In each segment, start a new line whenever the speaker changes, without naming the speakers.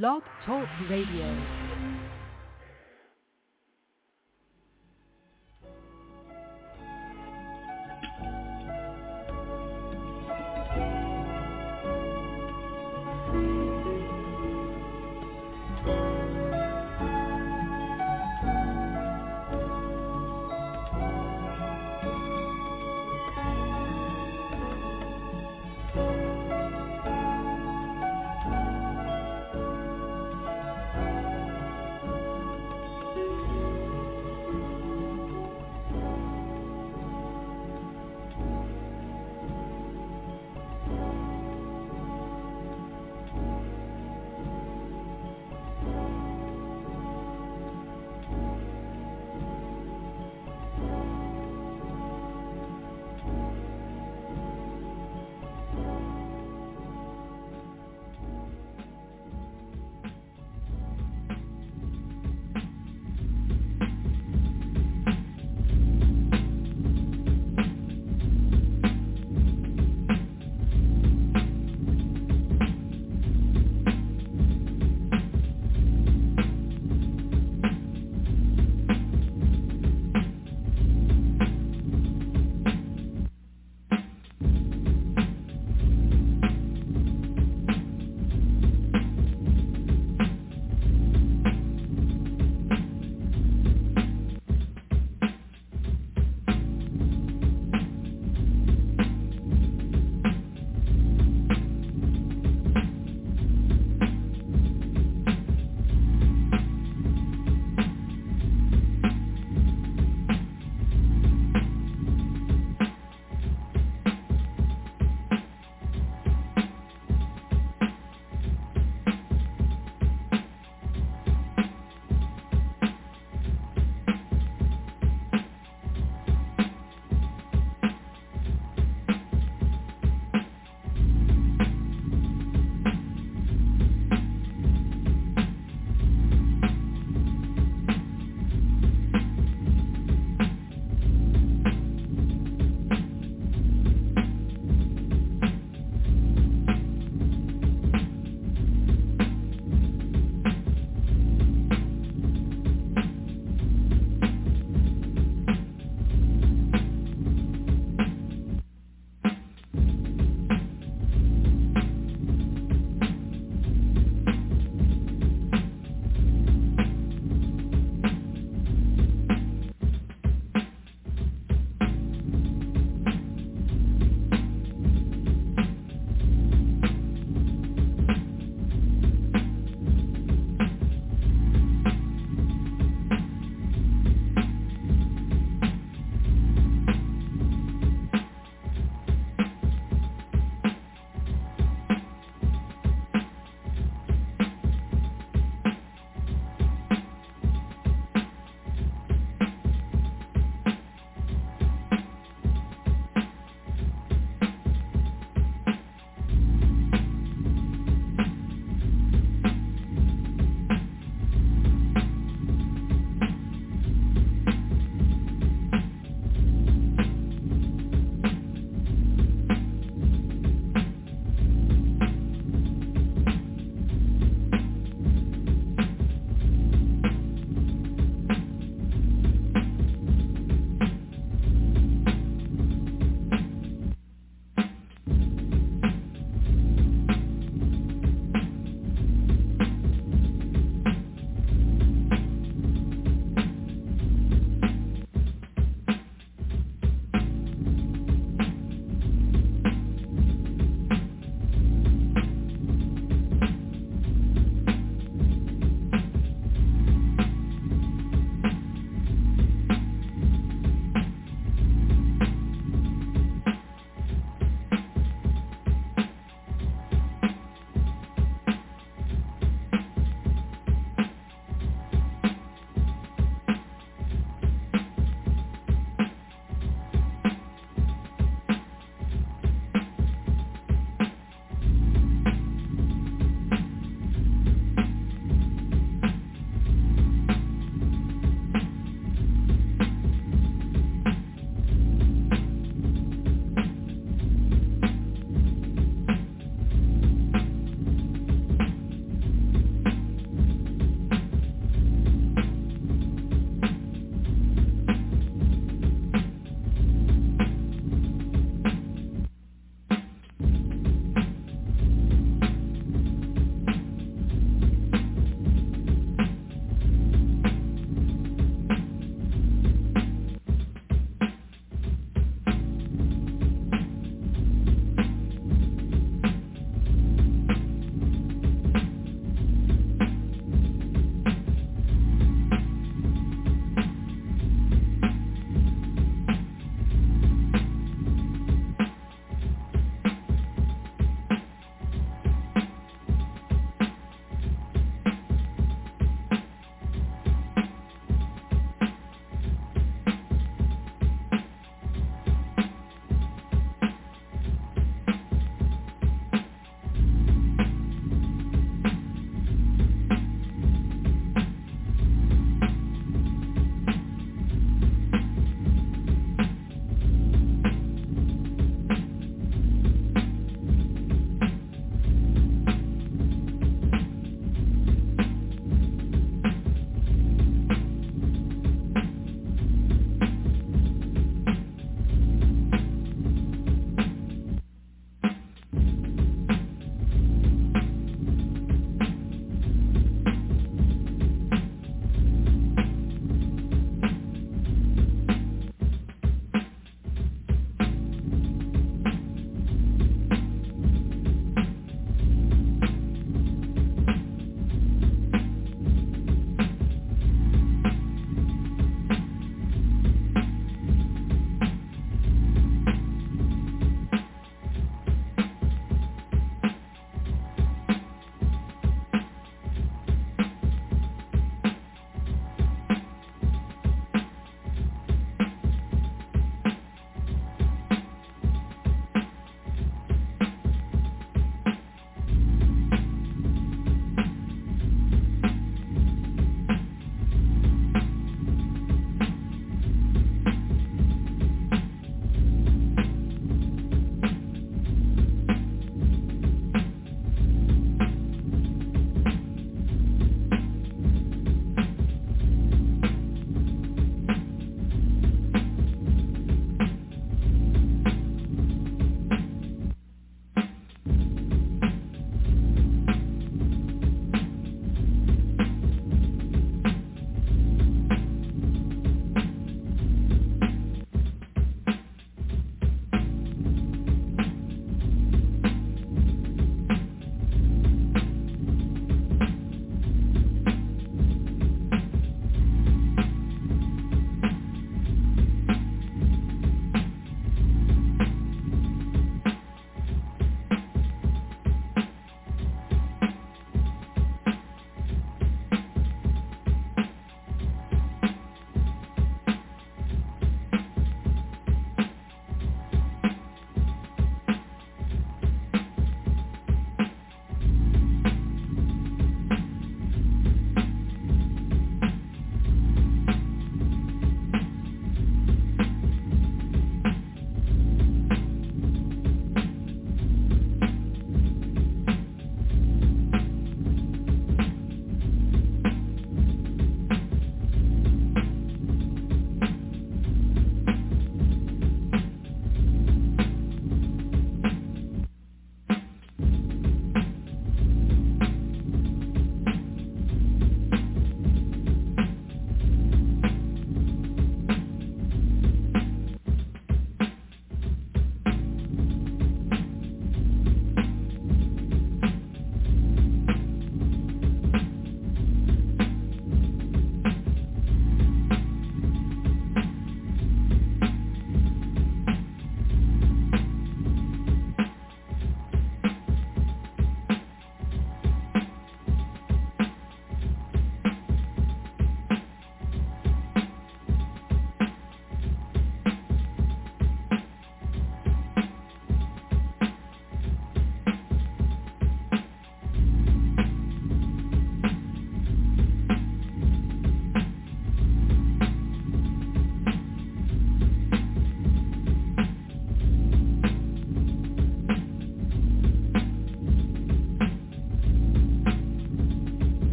Blog Talk Radio.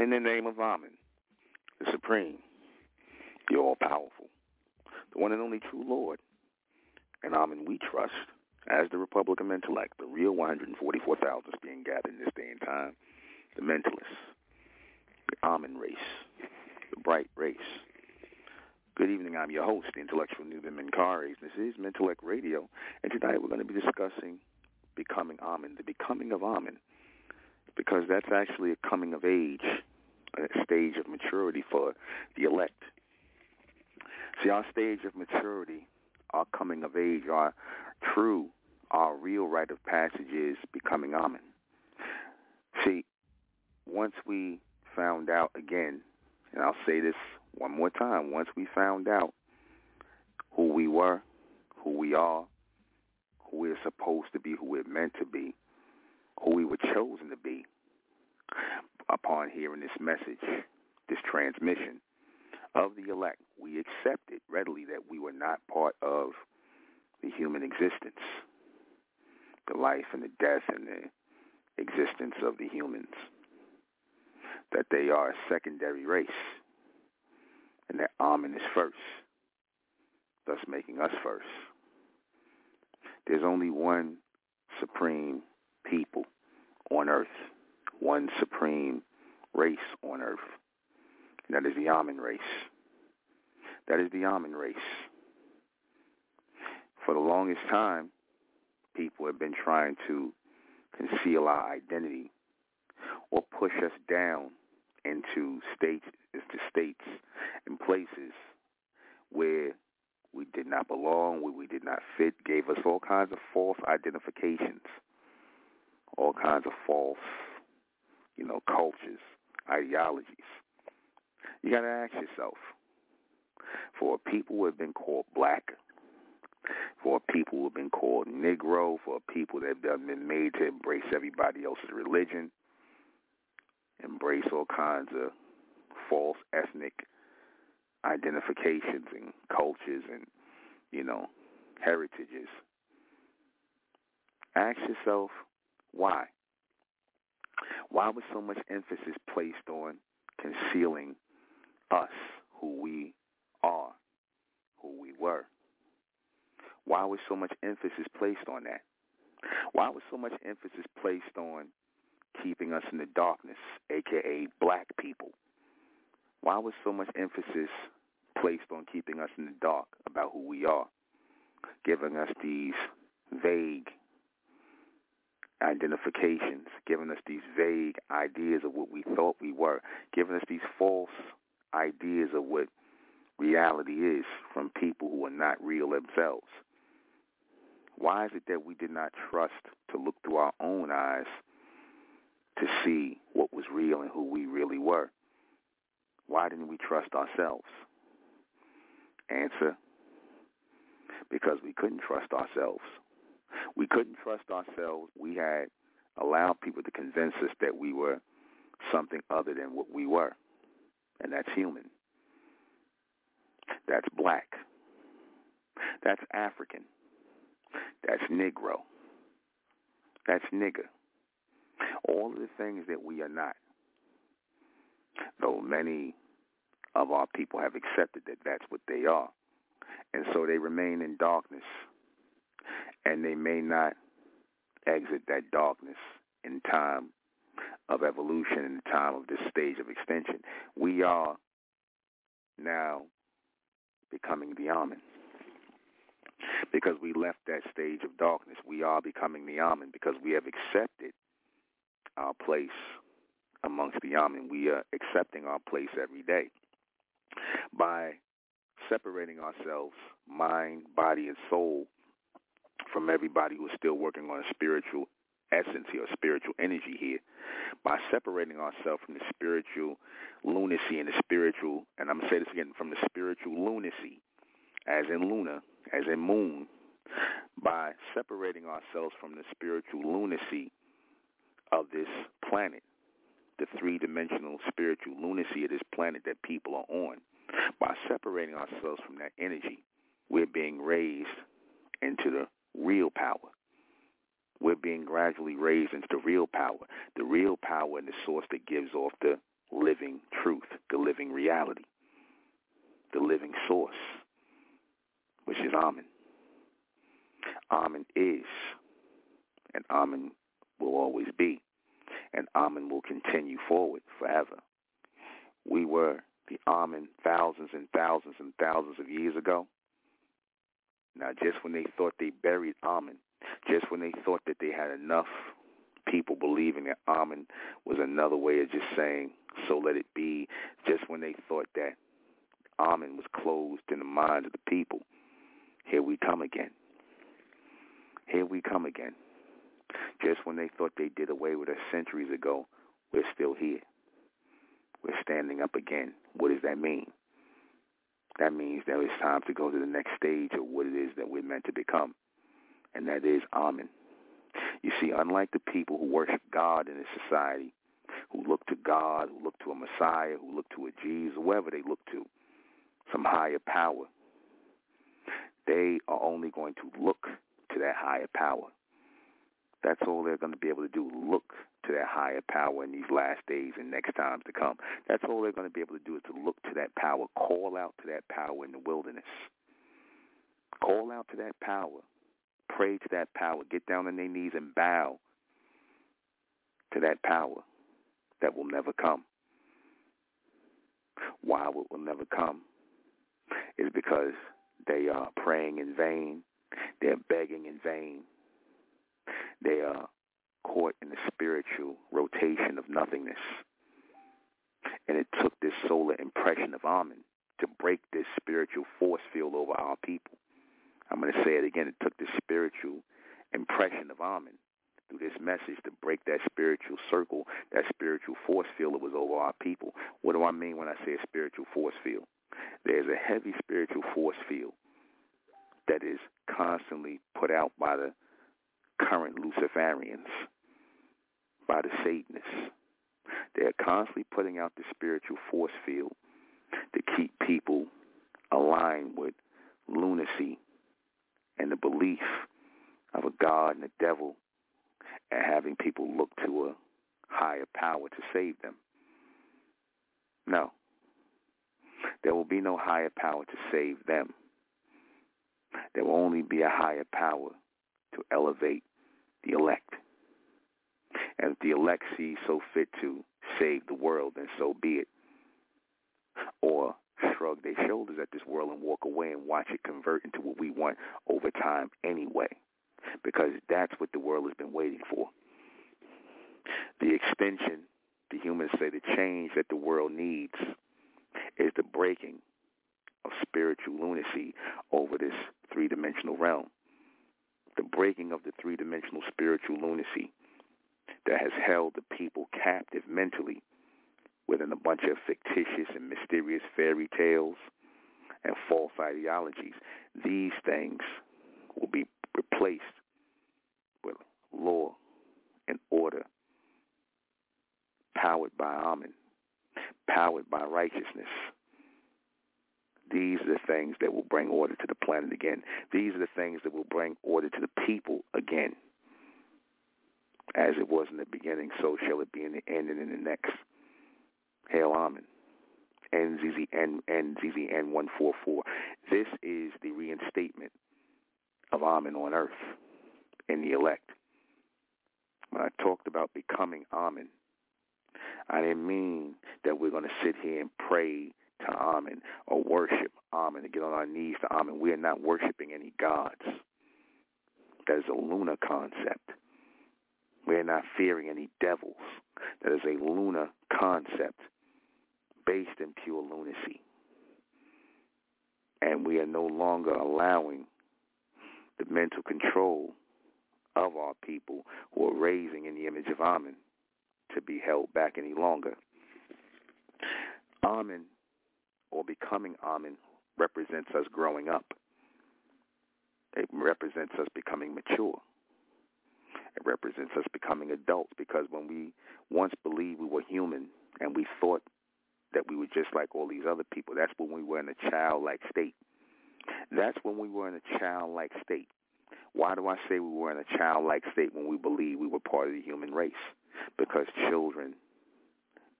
In the name of Amen, the Supreme, the All-Powerful, the one and only true Lord, and Amen we trust, as the Republic of Intellect, the real 144,000 is being gathered in this day and time, the mentalists, the Amen race, the bright race. Good evening, I'm your host, the intellectual Nuben Menkarayzz. This is Mentelect Radio, and tonight we're going to be discussing becoming Amen, the becoming of Amen because that's actually a coming of age, stage of maturity for the elect. See, our stage of maturity, our coming of age, our true, our real rite of passage is becoming Amen. See, once we found out again, and I'll say this one more time, once we found out who we were, who we are, who we're supposed to be, who we're meant to be, who we were chosen to be upon hearing this message, this transmission of the elect. We accepted readily that we were not part of the human existence, the life and the death and the existence of the humans, that they are a secondary race, and that Amen is first, thus making us first. There's only one supreme people on earth, one supreme race on earth, and that is the Amen race. That is the Amen race. For the longest time, people have been trying to conceal our identity or push us down into states, into states and places where we did not belong, where we did not fit, gave us all kinds of false identifications, all kinds of false, you know, cultures, ideologies. You got to ask yourself, for people who have been called black, for people who have been called Negro, for people that have been made to embrace everybody else's religion, embrace all kinds of false ethnic identifications and cultures and, you know, heritages. Ask yourself why. Why was so much emphasis placed on concealing us, who we are, who we were? Why was so much emphasis placed on that? Why was so much emphasis placed on keeping us in the darkness, aka black people? Why was so much emphasis placed on keeping us in the dark about who we are, giving us these vague identifications, giving us these vague ideas of what we thought we were, giving us these false ideas of what reality is from people who are not real themselves? Why is it that we did not trust to look through our own eyes to see what was real and who we really were? Why didn't we trust ourselves? Answer, because we couldn't trust ourselves. We couldn't trust ourselves. We had allowed people to convince us that we were something other than what we were, and that's human. That's black. That's African. That's Negro. That's nigger. All of the things that we are not. Though many of our people have accepted that that's what they are. And so they remain in darkness. And they may not exit that darkness in time of evolution, in the time of this stage of extension. We are now becoming the Amen. Because we left that stage of darkness, we are becoming the Amen because we have accepted our place amongst the Amen. We are accepting our place every day by separating ourselves, mind, body, and soul, from everybody who is still working on a spiritual essence here, spiritual energy here, by separating ourselves from the spiritual lunacy and the spiritual, and I'm going to say this again, from the spiritual lunacy, as in Luna, as in moon, by separating ourselves from the spiritual lunacy of this planet, the three-dimensional spiritual lunacy of this planet that people are on. By separating ourselves from that energy, we're being raised into the real power. We're being gradually raised into the real power, the real power and the source that gives off the living truth, the living reality, the living source, which is Amen. Amen is, and Amen will always be, and Amen will continue forward forever. We were the Amen thousands and thousands and thousands of years ago. Now, just when they thought they buried Amen, just when they thought that they had enough people believing that Amen was another way of just saying, so let it be, just when they thought that Amen was closed in the minds of the people, here we come again. Here we come again. Just when they thought they did away with us centuries ago, we're still here. We're standing up again. What does that mean? That means that it's time to go to the next stage of what it is that we're meant to become, and that is Amen. You see, unlike the people who worship God in this society, who look to God, who look to a Messiah, who look to a Jesus, whoever they look to, some higher power, they are only going to look to that higher power. That's all they're going to be able to do, look to that higher power in these last days and next times to come. That's all they're going to be able to do is to look to that power, call out to that power in the wilderness. Call out to that power. Pray to that power. Get down on their knees and bow to that power that will never come. Why it will never come is because they are praying in vain. They're begging in vain. They are caught in the spiritual rotation of nothingness. And it took this solar impression of Amen to break this spiritual force field over our people. I'm going to say it again. It took this spiritual impression of Amen through this message to break that spiritual circle, that spiritual force field that was over our people. What do I mean when I say a spiritual force field? There's a heavy spiritual force field that is constantly put out by the current Luciferians, by the Satanists. They're constantly putting out the spiritual force field to keep people aligned with lunacy and the belief of a God and a devil and having people look to a higher power to save them. No. There will be no higher power to save them. There will only be a higher power to elevate the elect. If the elect sees so fit to save the world, then so be it. Or shrug their shoulders at this world and walk away and watch it convert into what we want over time anyway. Because that's what the world has been waiting for. The extension, the humans say the change that the world needs is the breaking of spiritual lunacy over this three-dimensional realm. The breaking of the three-dimensional spiritual lunacy that has held the people captive mentally within a bunch of fictitious and mysterious fairy tales and false ideologies. These things will be replaced with law and order, powered by Amen, powered by righteousness. These are the things that will bring order to the planet again. These are the things that will bring order to the people again. As it was in the beginning, so shall it be in the end and in the next. Hail Amen. NZZN, NZZN144. This is the reinstatement of Amen on earth in the elect. When I talked about becoming Amen, I didn't mean that we're going to sit here and pray to Amen or worship Amen and get on our knees to Amen. We are not worshiping any gods. That is a lunar concept. We are not fearing any devils. That is a lunar concept based in pure lunacy. And we are no longer allowing the mental control of our people who are raising in the image of Amen to be held back any longer. Amen or becoming Amen represents us growing up. It represents us becoming mature. It represents us becoming adults because when we once believed we were human and we thought that we were just like all these other people, that's when we were in a childlike state. That's when we were in a childlike state. Why do I say we were in a childlike state when we believed we were part of the human race? Because children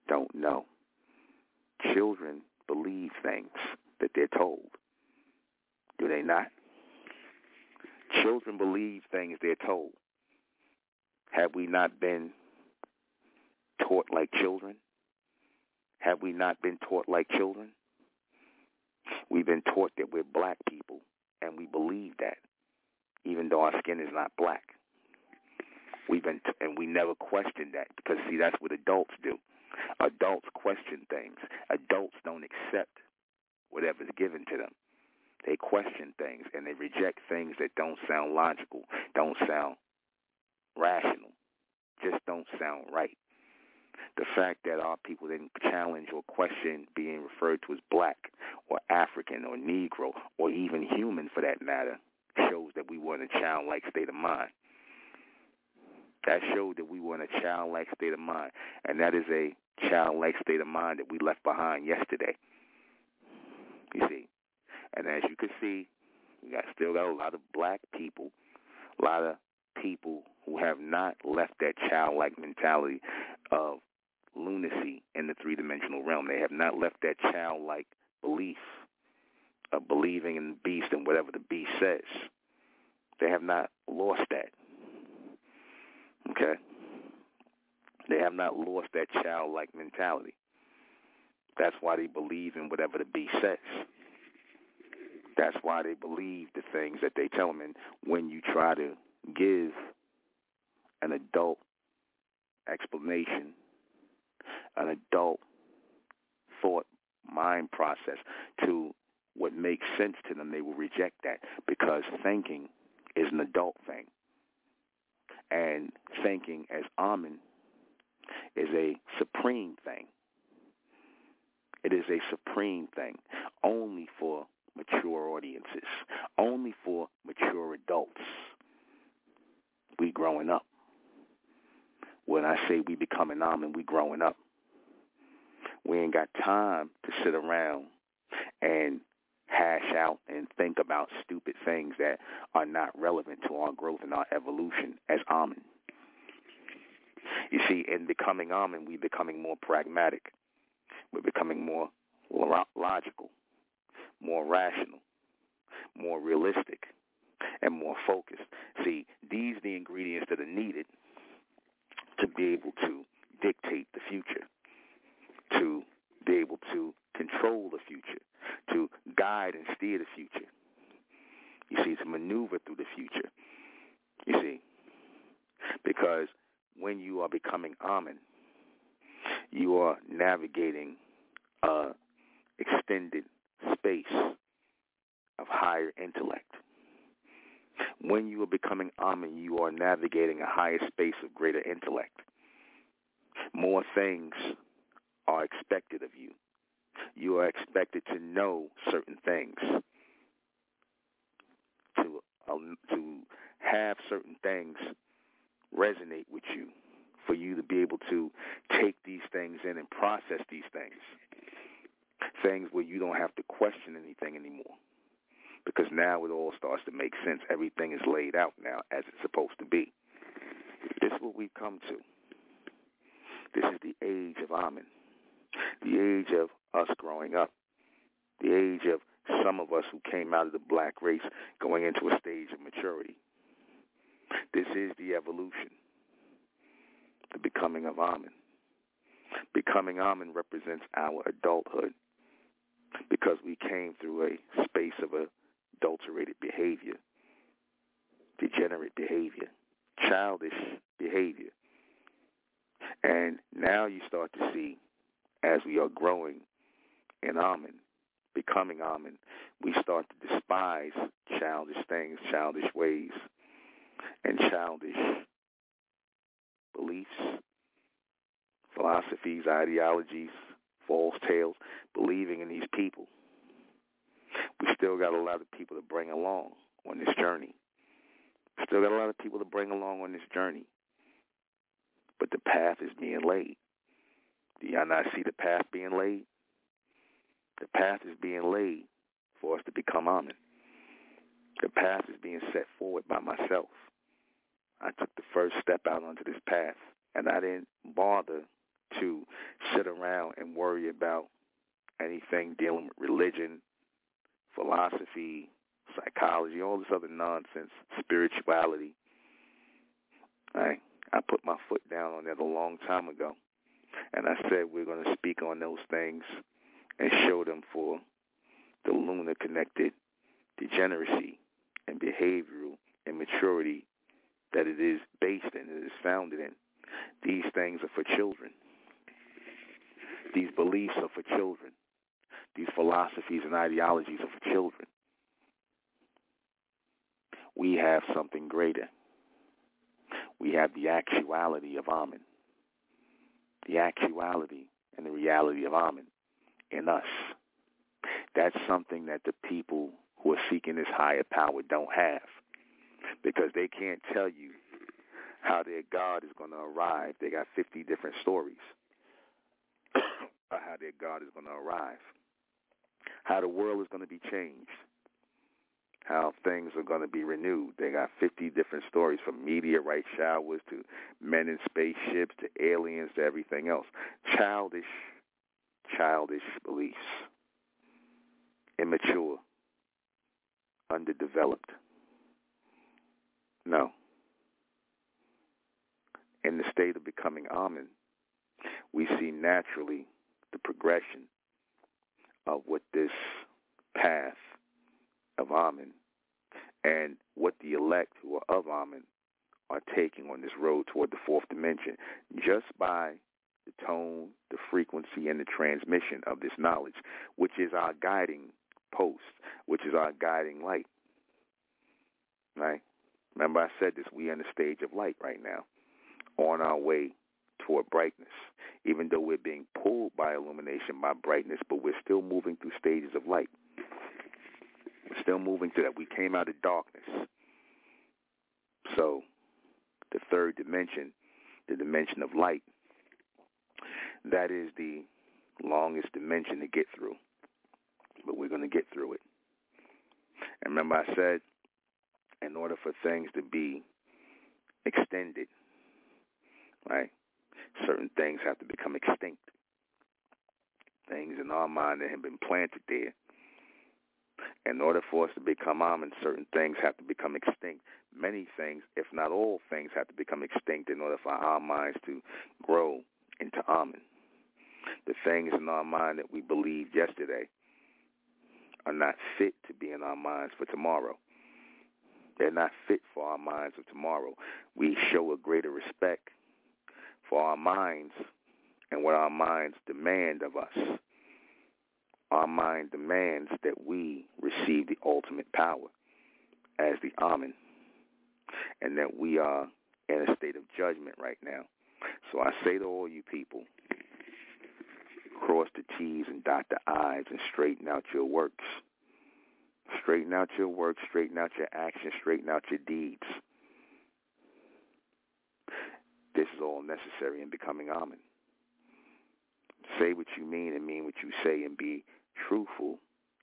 don't know. children believe things that they're told. Do they not? Children believe things they're told. Have we not been taught like children? Have we not been taught like children? We've been taught that we're black people, and we believe that, even though our skin is not black. We've been, t- and we never question that because see, that's what adults do. Adults question things. Adults don't accept whatever's given to them. They question things and they reject things that don't sound logical, don't sound rational, just don't sound right. The fact that our people didn't challenge or question being referred to as black or African or Negro or even human for that matter shows that we were in a childlike state of mind. That showed that we were in a childlike state of mind. And that is a childlike state of mind that we left behind yesterday. You see. And as you can see, we got still got a lot of black people, a lot of people who have not left that childlike mentality of lunacy in the three dimensional realm. They have not left that childlike belief of believing in the beast and whatever the beast says. They have not lost that. Okay? They have not lost that childlike mentality. That's why they believe in whatever the beast says. That's why they believe the things that they tell them. And when you try to give an adult explanation, an adult thought mind process to what makes sense to them, they will reject that because thinking is an adult thing. And thinking as Amen is a supreme thing. It is a supreme thing only for mature audiences, only for mature adults. We growing up. When I say we become becoming Amen, we growing up. We ain't got time to sit around and hash out and think about stupid things that are not relevant to our growth and our evolution as Amen. You see, in becoming Amen, we're becoming more pragmatic. We're becoming more logical, more rational, more realistic, and more focused. See, these the ingredients that are needed to be able to dictate the future, to be able to control the future, to guide and steer the future. You see, to maneuver through the future. You see, because when you are becoming Amen, you are navigating a extended space of higher intellect. When you are becoming Amen, you are navigating a higher space of greater intellect. More things are expected of you. You are expected to know certain things, to um, to have certain things resonate with you, for you to be able to take these things in and process these things. Things where you don't have to question anything anymore. Because now it all starts to make sense. Everything is laid out now as it's supposed to be. This is what we've come to. This is the age of Amen, the age of us growing up, the age of some of us who came out of the black race going into a stage of maturity. This is the evolution, the becoming of Amen. Becoming Amen represents our adulthood because we came through a space of adulterated behavior, degenerate behavior, childish behavior. And now you start to see, as we are growing in Amen, becoming Amen, we start to despise childish things, childish ways, and childish beliefs, philosophies, ideologies, false tales, believing in these people. We still got a lot of people to bring along on this journey. Still got a lot of people to bring along on this journey. But the path is being laid. Do y'all not see the path being laid? The path is being laid for us to become Amen. The path is being set forward by myself. I took the first step out onto this path, and I didn't bother to sit around and worry about anything dealing with religion, philosophy, psychology, all this other nonsense, spirituality. I I put my foot down on that a long time ago. And I said we're going to speak on those things and show them for the lunar connected degeneracy and behavioral immaturity that it is based in, it is founded in. These things are for children. These beliefs are for children. These philosophies and ideologies are for children. We have something greater. We have the actuality of Amen. The actuality and the reality of Amen in us. That's something that the people who are seeking this higher power don't have because they can't tell you how their God is going to arrive. They got 50 different stories of how their God is going to arrive, how the world is going to be changed, how things are going to be renewed. They got 50 different stories from meteorite showers to men in spaceships to aliens to everything else. Childish, childish beliefs. Immature. Underdeveloped. No. In the state of becoming Amen, we see naturally the progression of what this path of Amen and what the elect who are of Amen are taking on this road toward the fourth dimension just by the tone, the frequency, and the transmission of this knowledge, which is our guiding post, which is our guiding light. Right? Remember I said this, we are in the stage of light right now, on our way toward brightness. Even though we're being pulled by illumination, by brightness, but we're still moving through stages of light. We're still moving to that. We came out of darkness. So the third dimension, the dimension of light, that is the longest dimension to get through. But we're going to get through it. And remember I said, in order for things to be extended, right, certain things have to become extinct. Things in our mind that have been planted there in order for us to become Amen, certain things have to become extinct. Many things, if not all things, have to become extinct in order for our minds to grow into Amen. The things in our mind that we believed yesterday are not fit to be in our minds for tomorrow. They're not fit for our minds of tomorrow. We show a greater respect for our minds and what our minds demand of us our mind demands that we receive the ultimate power as the Amen, and that we are in a state of judgment right now. So I say to all you people, cross the T's and dot the I's and straighten out your works. Straighten out your works, straighten out your actions, straighten out your deeds. This is all necessary in becoming Amen. Say what you mean and mean what you say and be truthful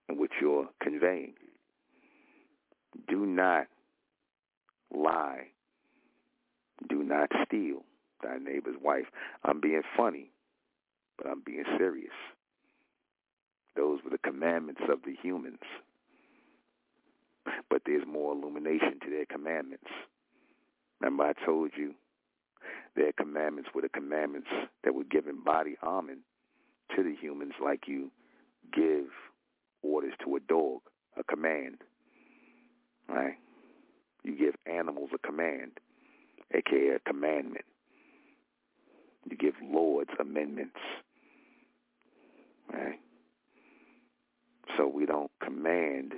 in what you're conveying. Do not lie. Do not steal thy neighbor's wife. I'm being funny, but I'm being serious. Those were the commandments of the humans. But there's more illumination to their commandments. Remember I told you their commandments were the commandments that were given body Amen to the humans like you give orders to a dog, a command. Right? You give animals a command, aka a commandment. You give lords amendments. Right? So we don't command,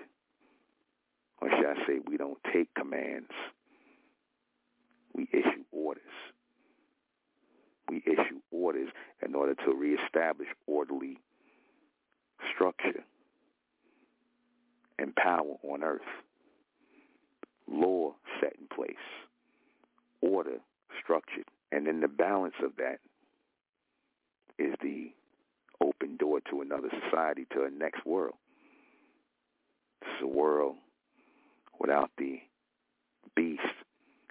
or should I say, we don't take commands. We issue orders. We issue orders in order to reestablish orderly structure and power on earth. Law set in place, order structured, and then the balance of that is the open door to another society, to a next world. It's a world without the beast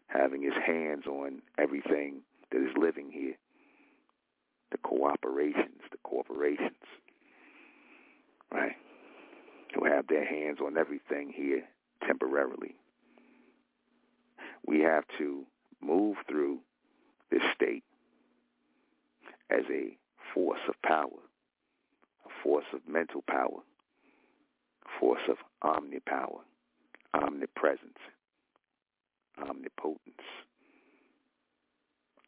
having his hands on everything that is living here. The cooperations, the corporations. Right? Who have their hands on everything here temporarily. We have to move through this state as a force of power, a force of mental power, a force of omnipower, omnipresence, omnipotence.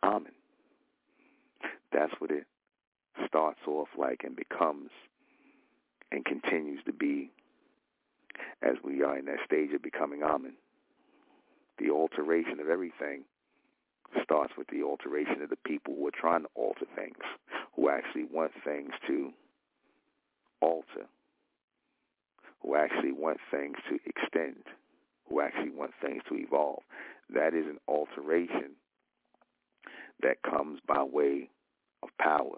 Amen. That's what it starts off like and becomes and continues to be as we are in that stage of becoming Amen. The alteration of everything starts with the alteration of the people who are trying to alter things, who actually want things to alter, who actually want things to extend, who actually want things to evolve. That is an alteration that comes by way of power,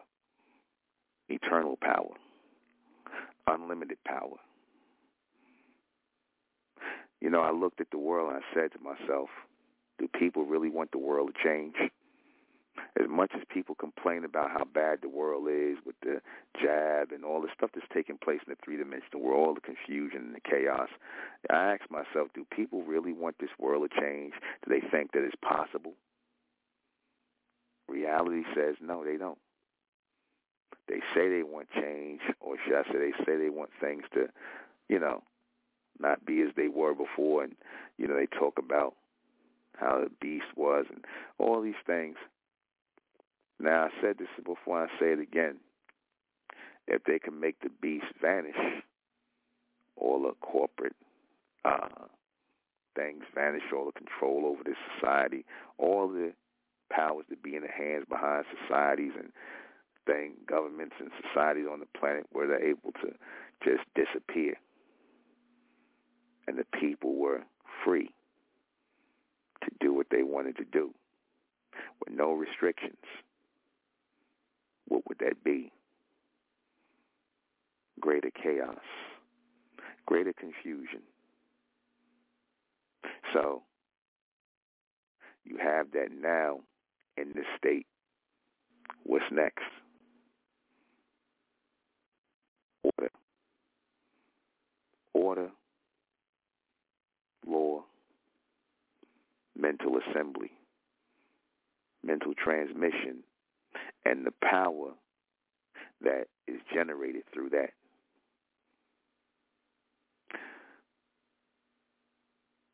eternal power, unlimited power. You know, I looked at the world and I said to myself, do people really want the world to change? As much as people complain about how bad the world is with the jab and all the stuff that's taking place in the three-dimensional world, all the confusion and the chaos, I ask myself, do people really want this world to change? Do they think that it's possible? Reality says no, they don't. They say they want change, or should I say they say they want things to, you know, not be as they were before. And, you know, they talk about how the beast was and all these things. Now, I said this before, I say it again. If they can make the beast vanish, all the corporate uh, things vanish, all the control over this society, all the powers that be in the hands behind societies and thing, governments and societies on the planet where they're able to just disappear. And the people were free to do what they wanted to do with no restrictions. What would that be? Greater chaos, greater confusion. So you have that now in this state. What's next? Order. Order. Law. Mental assembly. Mental transmission. And the power that is generated through that.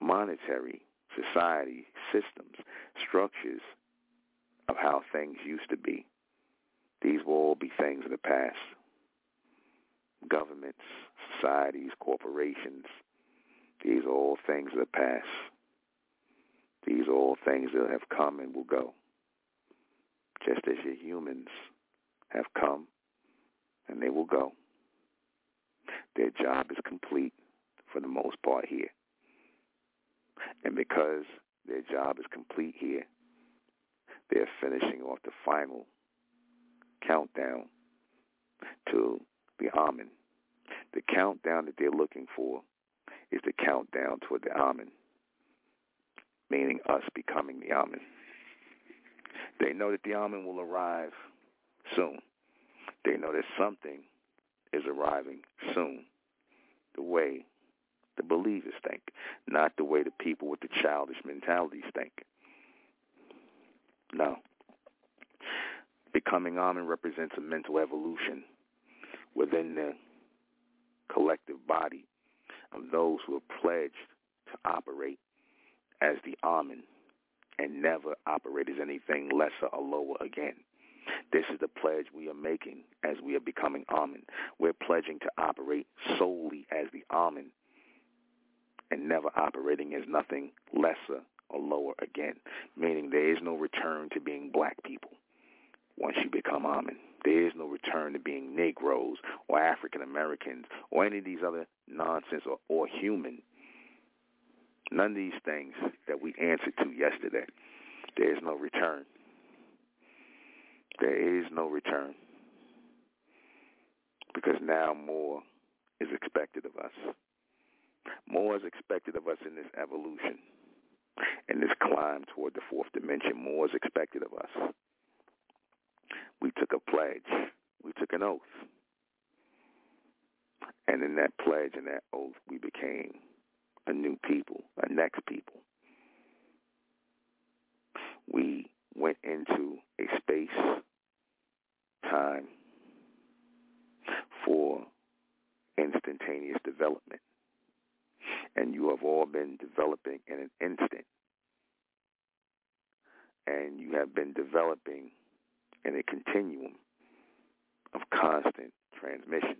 Monetary society systems, structures of how things used to be. These will all be things of the past. Governments, societies, corporations, these are all things of the past. These are all things that have come and will go. Just as your humans have come and they will go. Their job is complete for the most part here. And because their job is complete here, they're finishing off the final countdown to the Amen. The countdown that they're looking for is the countdown toward the Amen, meaning us becoming the Amen. They know that the Amen will arrive soon. They know that something is arriving soon, the way the believers think, not the way the people with the childish mentalities think. No. Becoming Amen represents a mental evolution within the collective body of those who are pledged to operate as the Amen and never operate as anything lesser or lower again. This is the pledge we are making as we are becoming Amen. We're pledging to operate solely as the Amen and never operating as nothing lesser or lower again, meaning there is no return to being black people once you become Amen. There is no return to being Negroes or African Americans or any of these other nonsense or, or human. None of these things that we answered to yesterday. There is no return. There is no return. Because now more is expected of us. More is expected of us in this evolution in this climb toward the fourth dimension. More is expected of us. We took a pledge. We took an oath. And in that pledge and that oath, we became a new people, a next people. We went into a space, time for instantaneous development. And you have all been developing in an instant. And you have been developing in a continuum of constant transmission.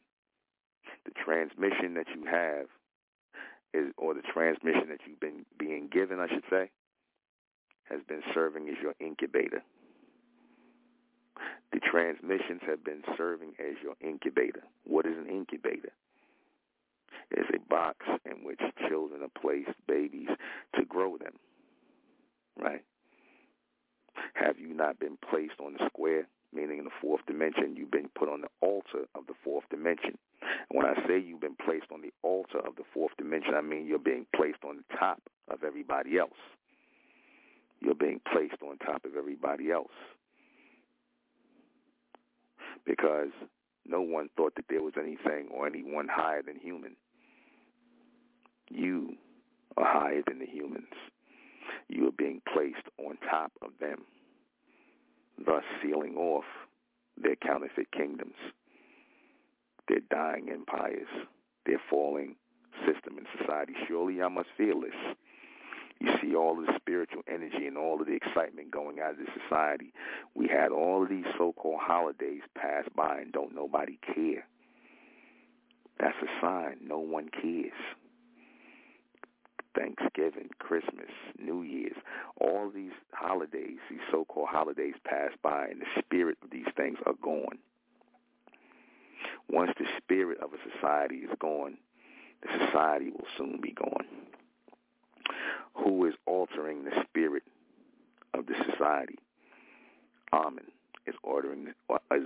The transmission that you have is, or the transmission that you've been being given, I should say, has been serving as your incubator. The transmissions have been serving as your incubator. What is an incubator? It's a box in which children are placed, babies, to grow them. Right? Have you not been placed on the square, meaning in the fourth dimension? You've been put on the altar of the fourth dimension. And when I say you've been placed on the altar of the fourth dimension, I mean you're being placed on the top of everybody else. You're being placed on top of everybody else. Because no one thought that there was anything or anyone higher than human. You are higher than the humans. You are being placed on top of them, thus sealing off their counterfeit kingdoms, their dying empires, their falling system and society. Surely I must feel this. You see all of the spiritual energy and all of the excitement going out of this society. We had all of these so-called holidays pass by and don't nobody care. That's a sign no one cares. Thanksgiving, Christmas, New Year's, all these holidays, these so-called holidays pass by and the spirit of these things are gone. Once the spirit of a society is gone, the society will soon be gone. Who is altering the spirit of the society? Amen is ordering, as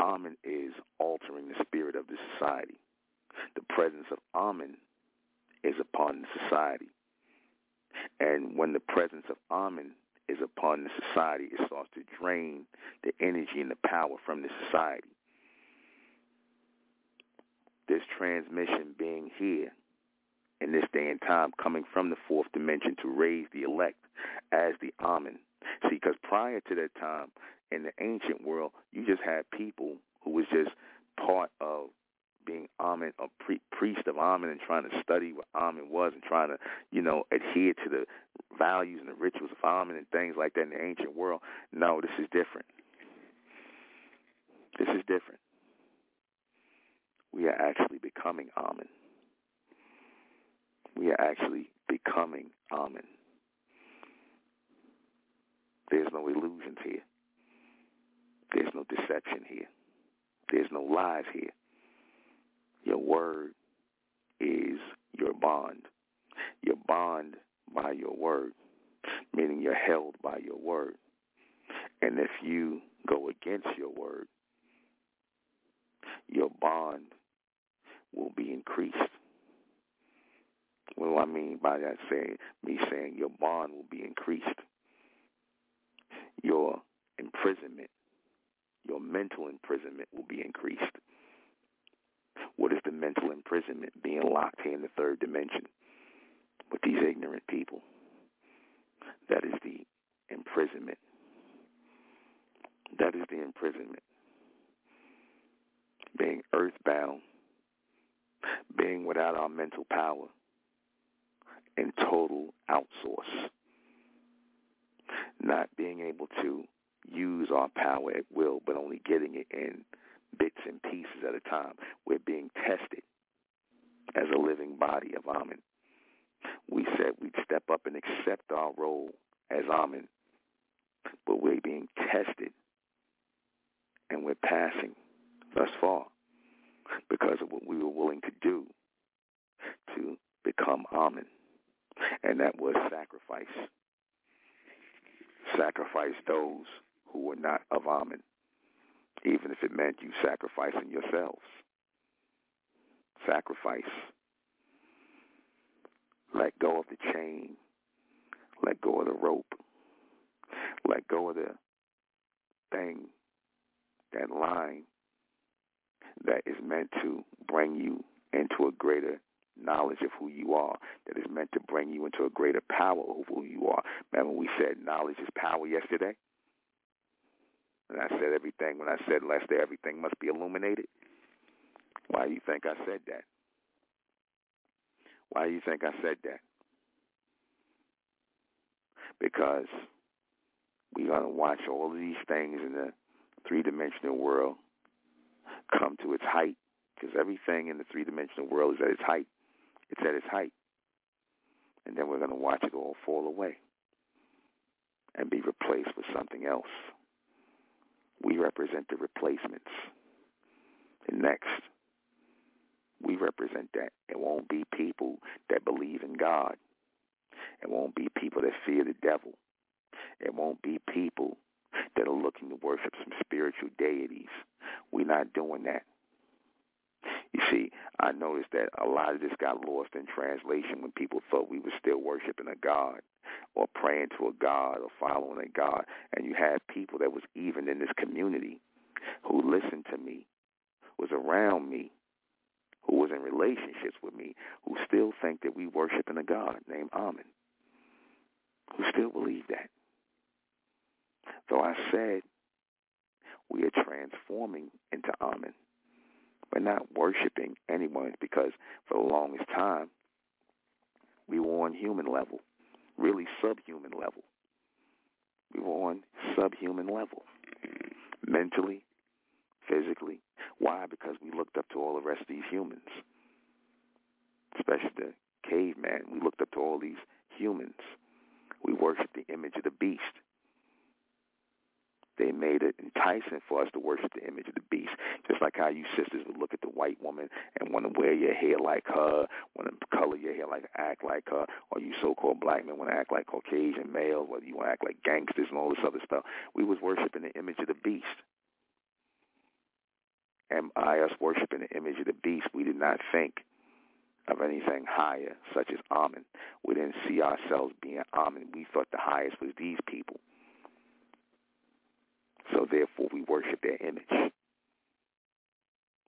Amen is altering the spirit of the society. The presence of Amen is upon the society. And when the presence of Amen is upon the society, it starts to drain the energy and the power from the society. This transmission being here in this day and time coming from the fourth dimension to raise the elect as the Amen. See, because prior to that time in the ancient world, you just had people who was just part of being a priest of Amen, and trying to study what Amen was, and trying to, you know, adhere to the values and the rituals of Amen and things like that in the ancient world. No, this is different. This is different. We are actually becoming Amen. We are actually becoming Amen. There's no illusions here. There's no deception here. There's no lies here. Your word is your bond. You're bond by your word, meaning you're held by your word. And if you go against your word, your bond will be increased. What do I mean by that? Saying me saying your bond will be increased. Your imprisonment, your mental imprisonment will be increased. What is the mental imprisonment? Being locked here in the third dimension with these ignorant people. That is the imprisonment. That is the imprisonment. Being earthbound, being without our mental power, and total outsource. Not being able to use our power at will, but only getting it in bits and pieces at a time. We're being tested as a living body of Amen. We said we'd step up and accept our role as Amen, but we're being tested and we're passing thus far because of what we were willing to do to become Amen. And that was sacrifice. Sacrifice those who were not of Amen even if it meant you sacrificing yourselves. Sacrifice. Let go of the chain. Let go of the rope. Let go of the thing, that line that is meant to bring you into a greater knowledge of who you are that is meant to bring you into a greater power of who you are. Remember we said knowledge is power yesterday? And I said everything, when I said day everything must be illuminated. Why do you think I said that? Why do you think I said that? Because we're going to watch all of these things in the three-dimensional world come to its height because everything in the three-dimensional world is at its height. It's at its height. And then we're going to watch it all fall away and be replaced with something else. We represent the replacements. And next, we represent that. It won't be people that believe in God. It won't be people that fear the devil. It won't be people that are looking to worship some spiritual deities. We're not doing that. You see, I noticed that a lot of this got lost in translation when people thought we were still worshiping a God or praying to a God or following a God. And you had people that was even in this community who listened to me, was around me, who was in relationships with me, who still think that we worshiping a God named Amen, who still believe that. So I said we are transforming into Amen. We're not worshiping anyone because for the longest time we were on human level, really subhuman level. We were on subhuman level, mentally, physically. Why? Because we looked up to all the rest of these humans, especially the caveman. We looked up to all these humans. We worshiped the image of the beast. They made it enticing for us to worship the image of the beast. Just like how you sisters would look at the white woman and want to wear your hair like her, want to color your hair like act like her, or you so-called black men want to act like Caucasian males, whether you want to act like gangsters and all this other stuff. We was worshiping the image of the beast. And by us worshiping the image of the beast, we did not think of anything higher, such as Amen. We didn't see ourselves being Amen. We thought the highest was these people. So therefore we worship their image.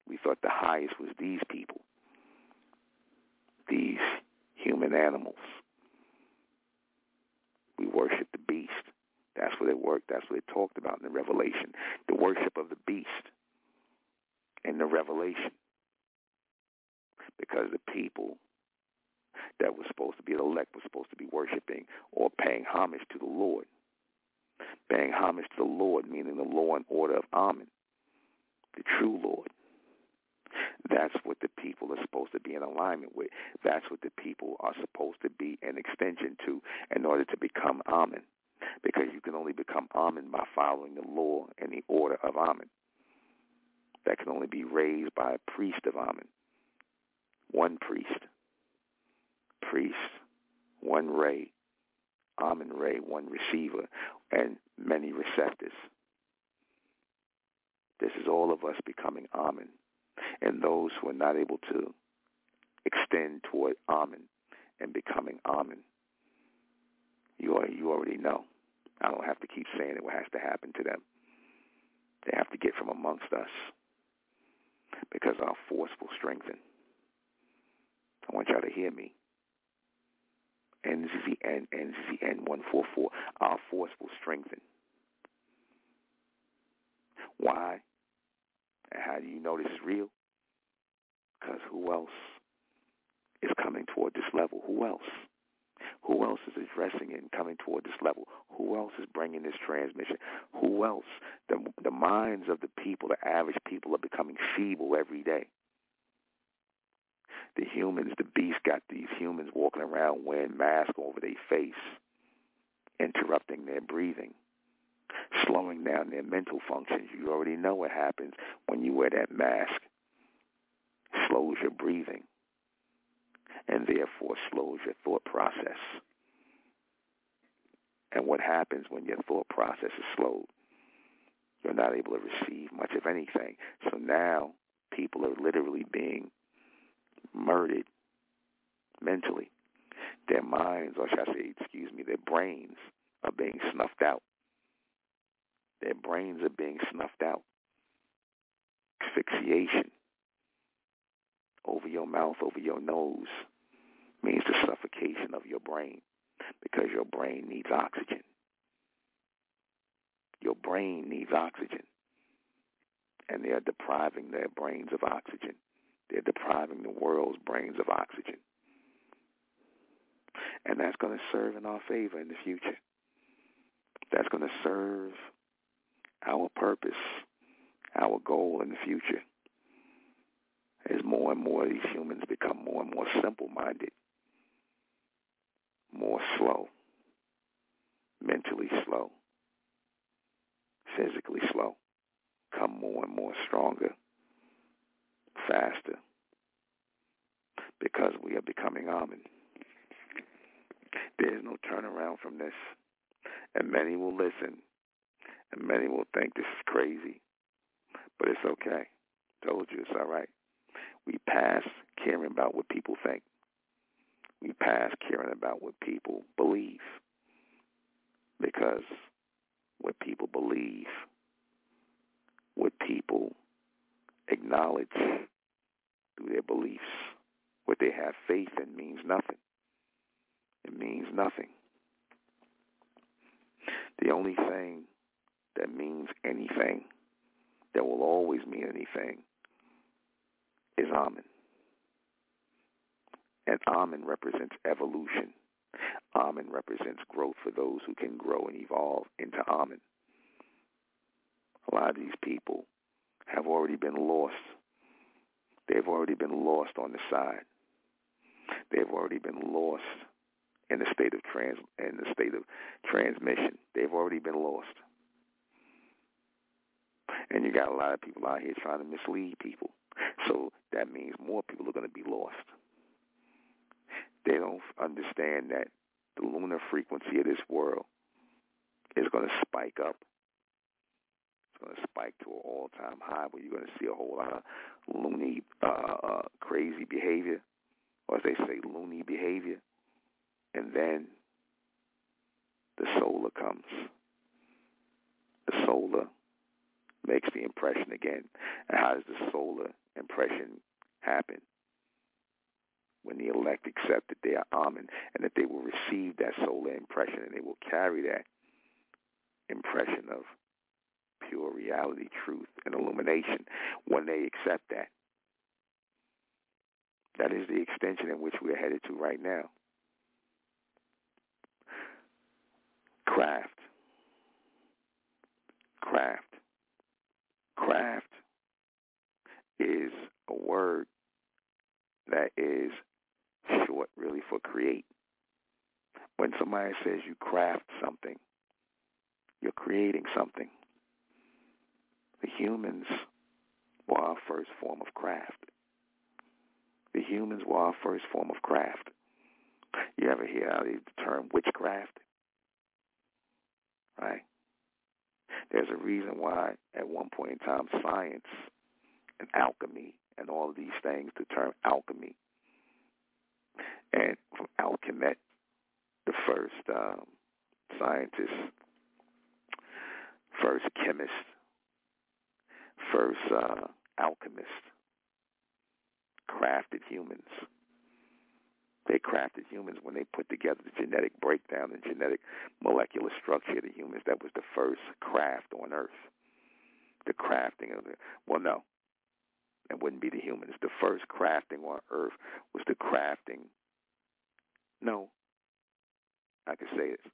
We thought the highest was these people, these human animals. We worship the beast. That's what it worked. That's what it talked about in the Revelation. The worship of the beast in the Revelation. Because the people that was supposed to be elect was supposed to be worshiping or paying homage to the Lord paying homage to the Lord, meaning the law and order of Amen, the true Lord. That's what the people are supposed to be in alignment with. That's what the people are supposed to be an extension to in order to become Amen. Because you can only become Amen by following the law and the order of Amen. That can only be raised by a priest of Amen. One priest. Priest. One ray. Amen ray, one receiver, and many receptors. This is all of us becoming Amen. And those who are not able to extend toward Amen and becoming Amen, you, are, you already know. I don't have to keep saying it what has to happen to them. They have to get from amongst us because our force will strengthen. I want y'all to hear me. NZN, NZN 144, our force will strengthen. Why? And how do you know this is real? Because who else is coming toward this level? Who else? Who else is addressing it and coming toward this level? Who else is bringing this transmission? Who else? The, the minds of the people, the average people, are becoming feeble every day the humans, the beast got these humans walking around wearing masks over their face, interrupting their breathing, slowing down their mental functions. You already know what happens when you wear that mask. Slows your breathing and therefore slows your thought process. And what happens when your thought process is slowed? You're not able to receive much of anything. So now people are literally being murdered mentally. Their minds, or should I say, excuse me, their brains are being snuffed out. Their brains are being snuffed out. Asphyxiation over your your mouth, over your nose, means the suffocation of your brain because your brain needs oxygen. Your brain needs oxygen. And they are depriving their brains of oxygen. They're depriving the world's brains of oxygen. And that's going to serve in our favor in the future. That's going to serve our purpose, our goal in the future. As more and more of these humans become more and more simple-minded, more slow, mentally slow, physically slow, come more and more stronger, faster, because we are becoming Amen. There is no turnaround from this. And many will listen, and many will think this is crazy, but it's okay. Told you it's all right. We pass caring about what people think. We pass caring about what people believe. Because what people believe, what people acknowledge through their beliefs, what they have faith in means nothing. It means nothing. The only thing that means anything, that will always mean anything, is Amen. And Amen represents evolution. Amen represents growth for those who can grow and evolve into Amen. A lot of these people have already been lost. They've already been lost on the side. They've already been lost in the state of trans in the state of transmission. They've already been lost. And you got a lot of people out here trying to mislead people. So that means more people are going to be lost. They don't understand that the lunar frequency of this world is going to spike up. It's going to spike to an all-time high where you're going to see a whole lot of loony, uh, uh, crazy behavior, or as they say, loony behavior. And then the solar comes. The solar makes the impression again. And how does the solar impression happen? When the elect accept that they are Amen and that they will receive that solar impression and they will carry that impression of pure reality, truth, and illumination when they accept that. That is the extension in which we are headed to right now. Craft. Craft. Craft is a word that is short really for create. When somebody says you craft something, you're creating something. The humans were our first form of craft. The humans were our first form of craft. You ever hear the term witchcraft? right? There's a reason why at one point in time science and alchemy and all of these things, the term alchemy, and from Alchemet, the first um, scientist, first chemist, first uh, alchemist, crafted humans they crafted humans when they put together the genetic breakdown and genetic molecular structure of the humans. That was the first craft on Earth. The crafting of the, well, no, it wouldn't be the humans. The first crafting on Earth was the crafting. No, I could say this.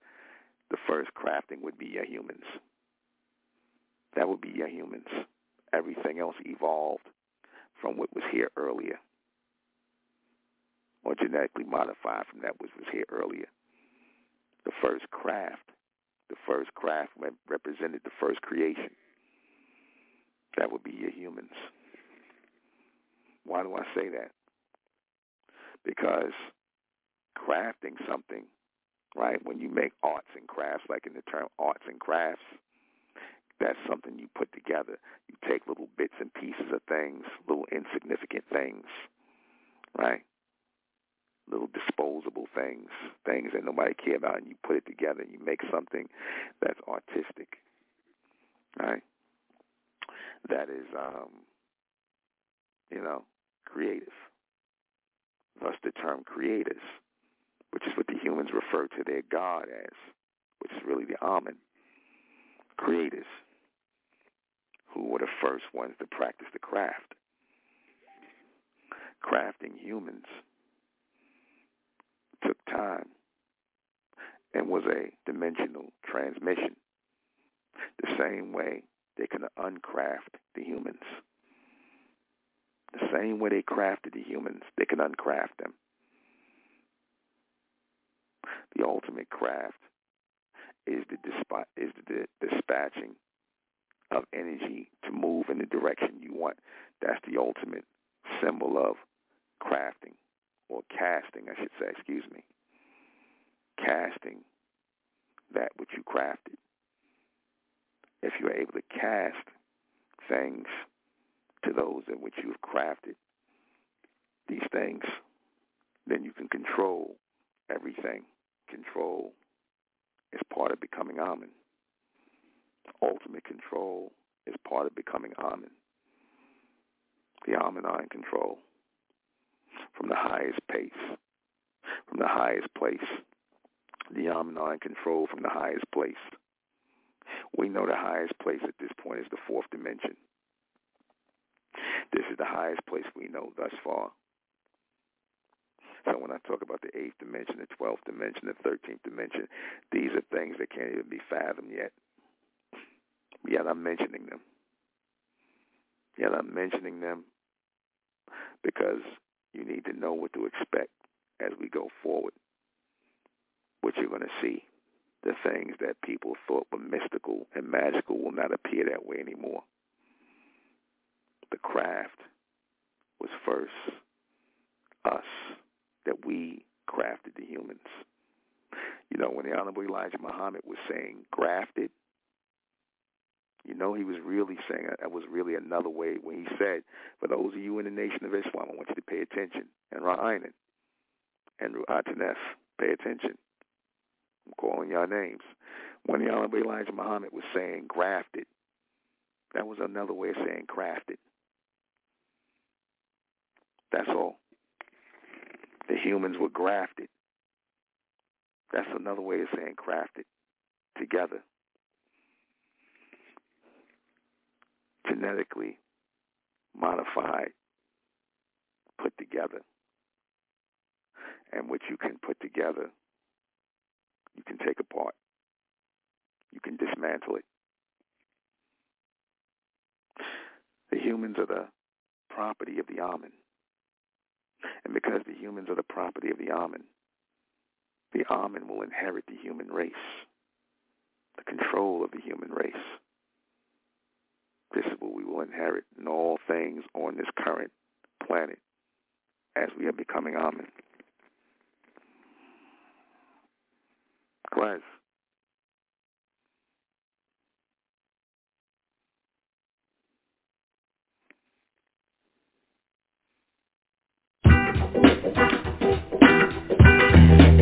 The first crafting would be your humans. That would be your humans. Everything else evolved from what was here earlier or genetically modified from that which was here earlier. The first craft, the first craft represented the first creation. That would be your humans. Why do I say that? Because crafting something, right, when you make arts and crafts, like in the term arts and crafts, that's something you put together. You take little bits and pieces of things, little insignificant things, right? little disposable things, things that nobody care about, and you put it together and you make something that's artistic, right? That is, um, you know, creative. thus the term creators, which is what the humans refer to their God as, which is really the Amen. Creators, who were the first ones to practice the craft. Crafting humans took time and was a dimensional transmission. The same way they can uncraft the humans. The same way they crafted the humans, they can uncraft them. The ultimate craft is the, is the dispatching of energy to move in the direction you want. That's the ultimate symbol of crafting or casting, I should say, excuse me. Casting that which you crafted. If you're able to cast things to those in which you've crafted these things, then you can control everything. Control is part of becoming Amen. Ultimate control is part of becoming Amen. The Amen are in control from the highest pace, from the highest place. The Amen are in control from the highest place. We know the highest place at this point is the fourth dimension. This is the highest place we know thus far. So when I talk about the eighth dimension, the twelfth dimension, the thirteenth dimension, these are things that can't even be fathomed yet. Yet I'm mentioning them. Yet I'm mentioning them because you need to know what to expect as we go forward. What you're going to see. The things that people thought were mystical and magical will not appear that way anymore. The craft was first us, that we crafted the humans. You know, when the Honorable Elijah Muhammad was saying grafted, you know, he was really saying that was really another way when he said, for those of you in the Nation of Islam, I want you to pay attention. And Ra'aynan and Ru'atanef, pay attention. I'm calling y'all names. When the Honorable Elijah Muhammad was saying grafted, that was another way of saying crafted. That's all. The humans were grafted. That's another way of saying crafted together. genetically modified, put together. And what you can put together, you can take apart. You can dismantle it. The humans are the property of the Amen. And because the humans are the property of the Amen, the Amen will inherit the human race, the control of the human race. This is what we will inherit in all things on this current planet as we are becoming Amen. Class.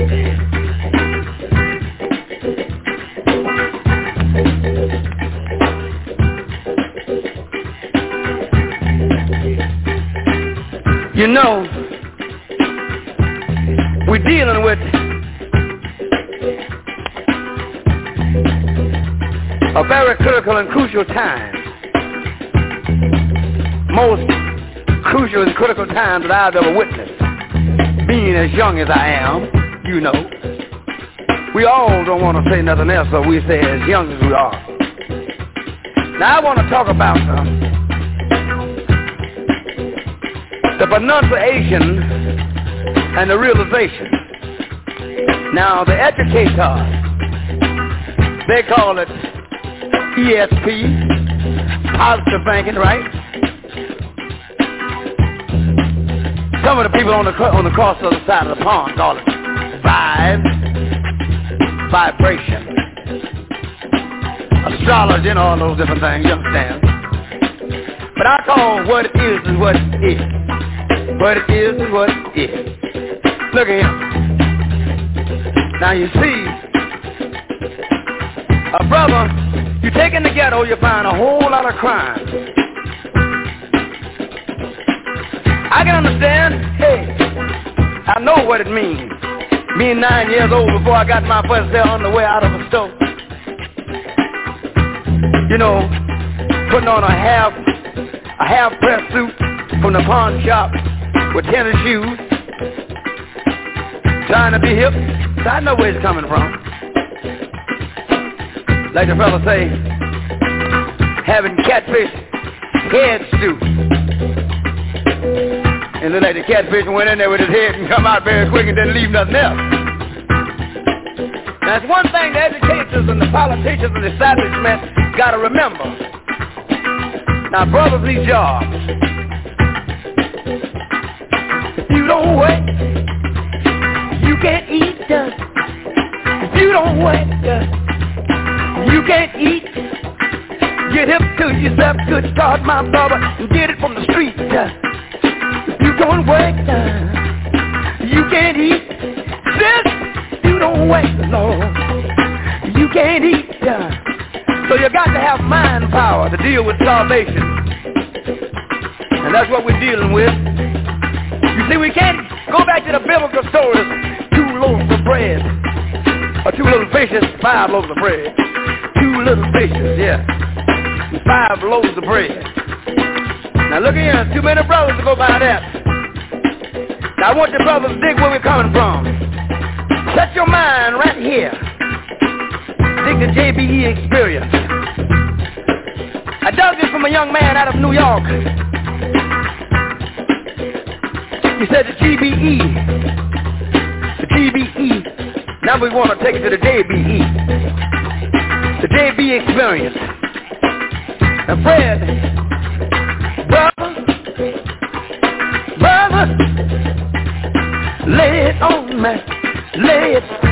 You know, we're dealing with a very critical and crucial time. Most crucial and critical time that I've ever witnessed. Being as young as I am, you know. We all don't want to say nothing else, but we say as young as we are. Now I want to talk about uh, the pronunciation and the realization. Now, the educator, they call it ESP, positive thinking, right? Some of the people on the on the cross other side of the pond call it vibe, vibration, astrology, and all those different things. You understand? But I call what it is is what it is. What it is is what it is. Look at him. Now you see, a brother, you take in the ghetto, you find a whole lot of crime. I can understand, hey, I know what it means. Being nine years old before I got my first pair on the way out of the store. You know, putting on a half, a half press suit from the pawn shop with tennis shoes. Trying to be hip. So I know where it's coming from. Like the fella say, having catfish head stew. And then like the catfish went in there with his head and come out very quick and didn't leave nothing else. It's one thing the educators and the politicians and the establishment gotta remember. Now brothers need jobs. If you don't work, you can't eat. If you don't work, you can't eat. Get hip to yourself, good God, my brother, and get it from the street. You don't work, you can't eat. this. you don't work, no, you can't eat. So you got to have mind power to deal with starvation. And that's what we're dealing with. You see, we can't go back to the biblical stories. Two loaves of bread, or two little fishes, five loaves of bread. Two little fishes, yeah five loaves of bread. Now look here, too many brothers to go by that. Now I want your brothers to dig where we're coming from. Set your mind right here. Dig the JBE experience. I dug this from a young man out of New York. He said the GBE. The GBE. Now we want to take it to the JBE. The JB experience. Now Fred, me, lay it.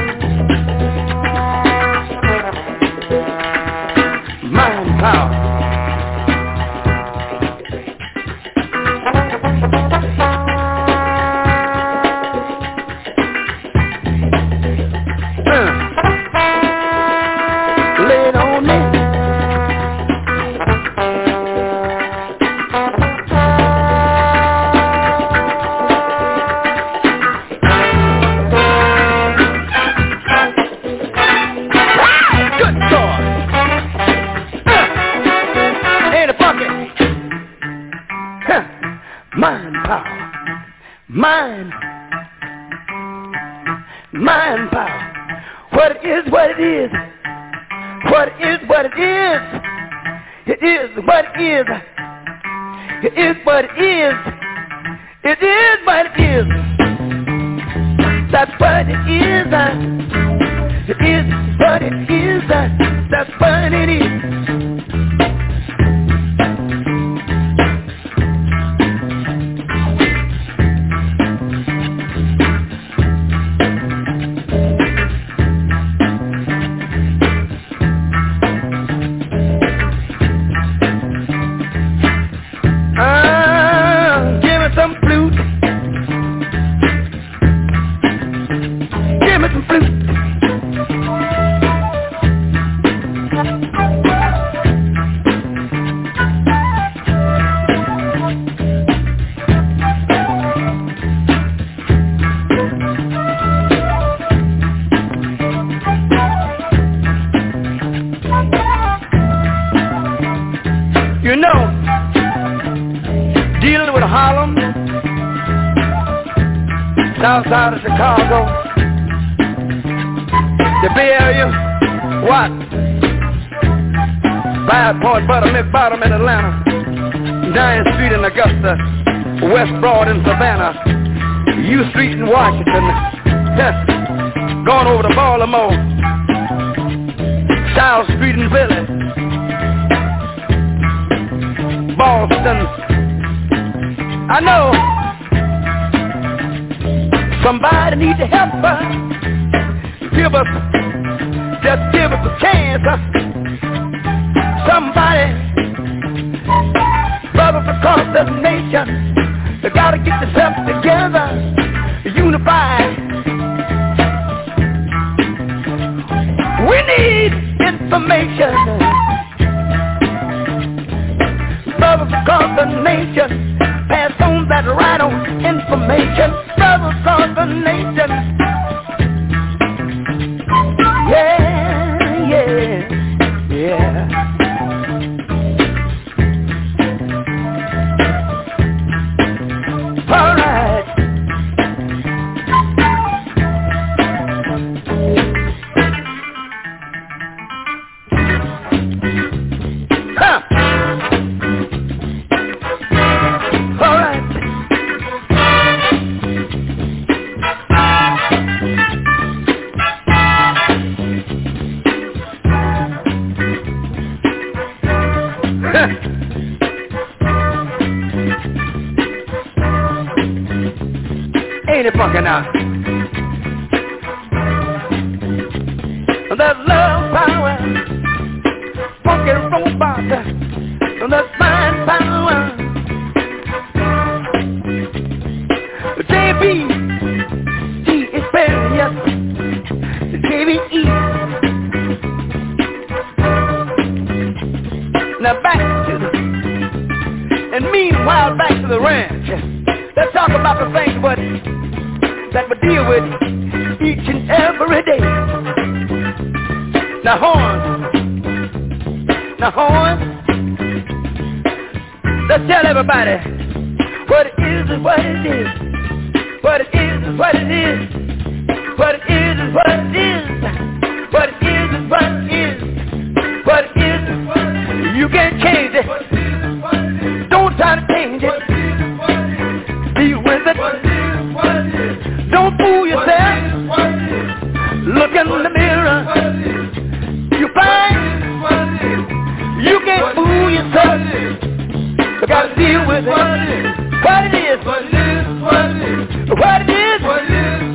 Gotta deal with it. What it is. What it is. What it is. What it is. What it is.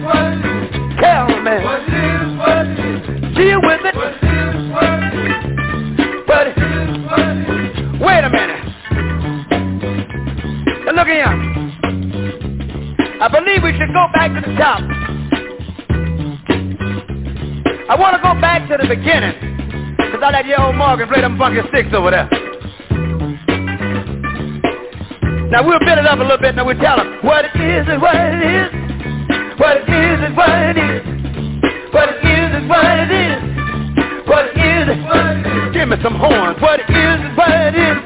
What it is. Tell me. What it is. What it is. Deal with it. What it is. What it is. What it is. Wait a minute. Now look at him. I believe we should go back to the top. I want to go back to the beginning. Cause I let your old Morgan play them funky sticks over there. Now we'll build it up a little bit and we'll tell them what it is and what it is. What it is and what it is. What it is and what it is. What it is and what it is. Give me some horns. What it is and what it is.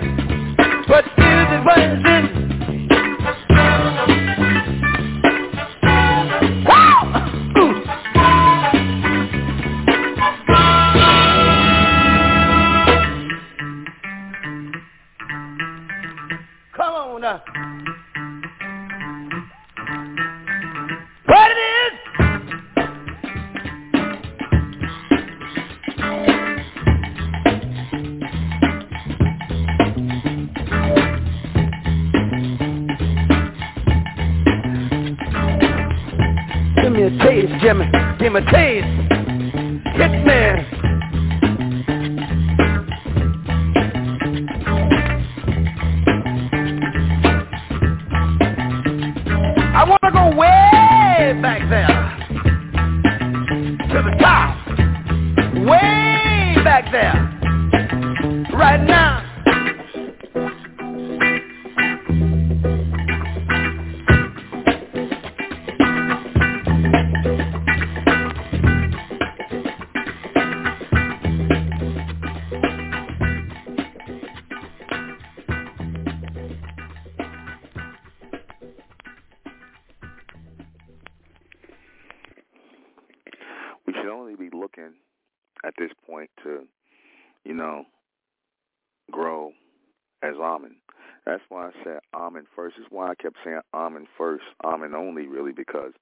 first. is why I kept saying Amen first, Amen only, really, because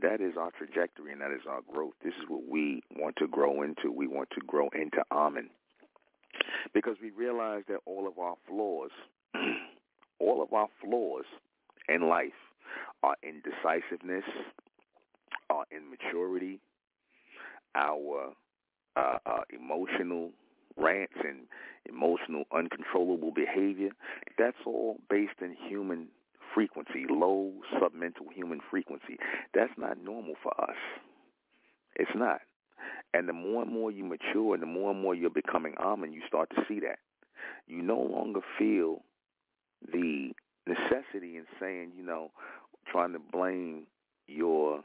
that is our trajectory and that is our growth. This is what we want to grow into. We want to grow into Amen. because we realize that all of our flaws, all of our flaws in life, are indecisiveness, our immaturity, our uh, uh, emotional rants and emotional uncontrollable behavior, that's all based in human frequency, low submental human frequency. That's not normal for us. It's not. And the more and more you mature and the more and more you're becoming Amen, you start to see that. You no longer feel the necessity in saying, you know, trying to blame your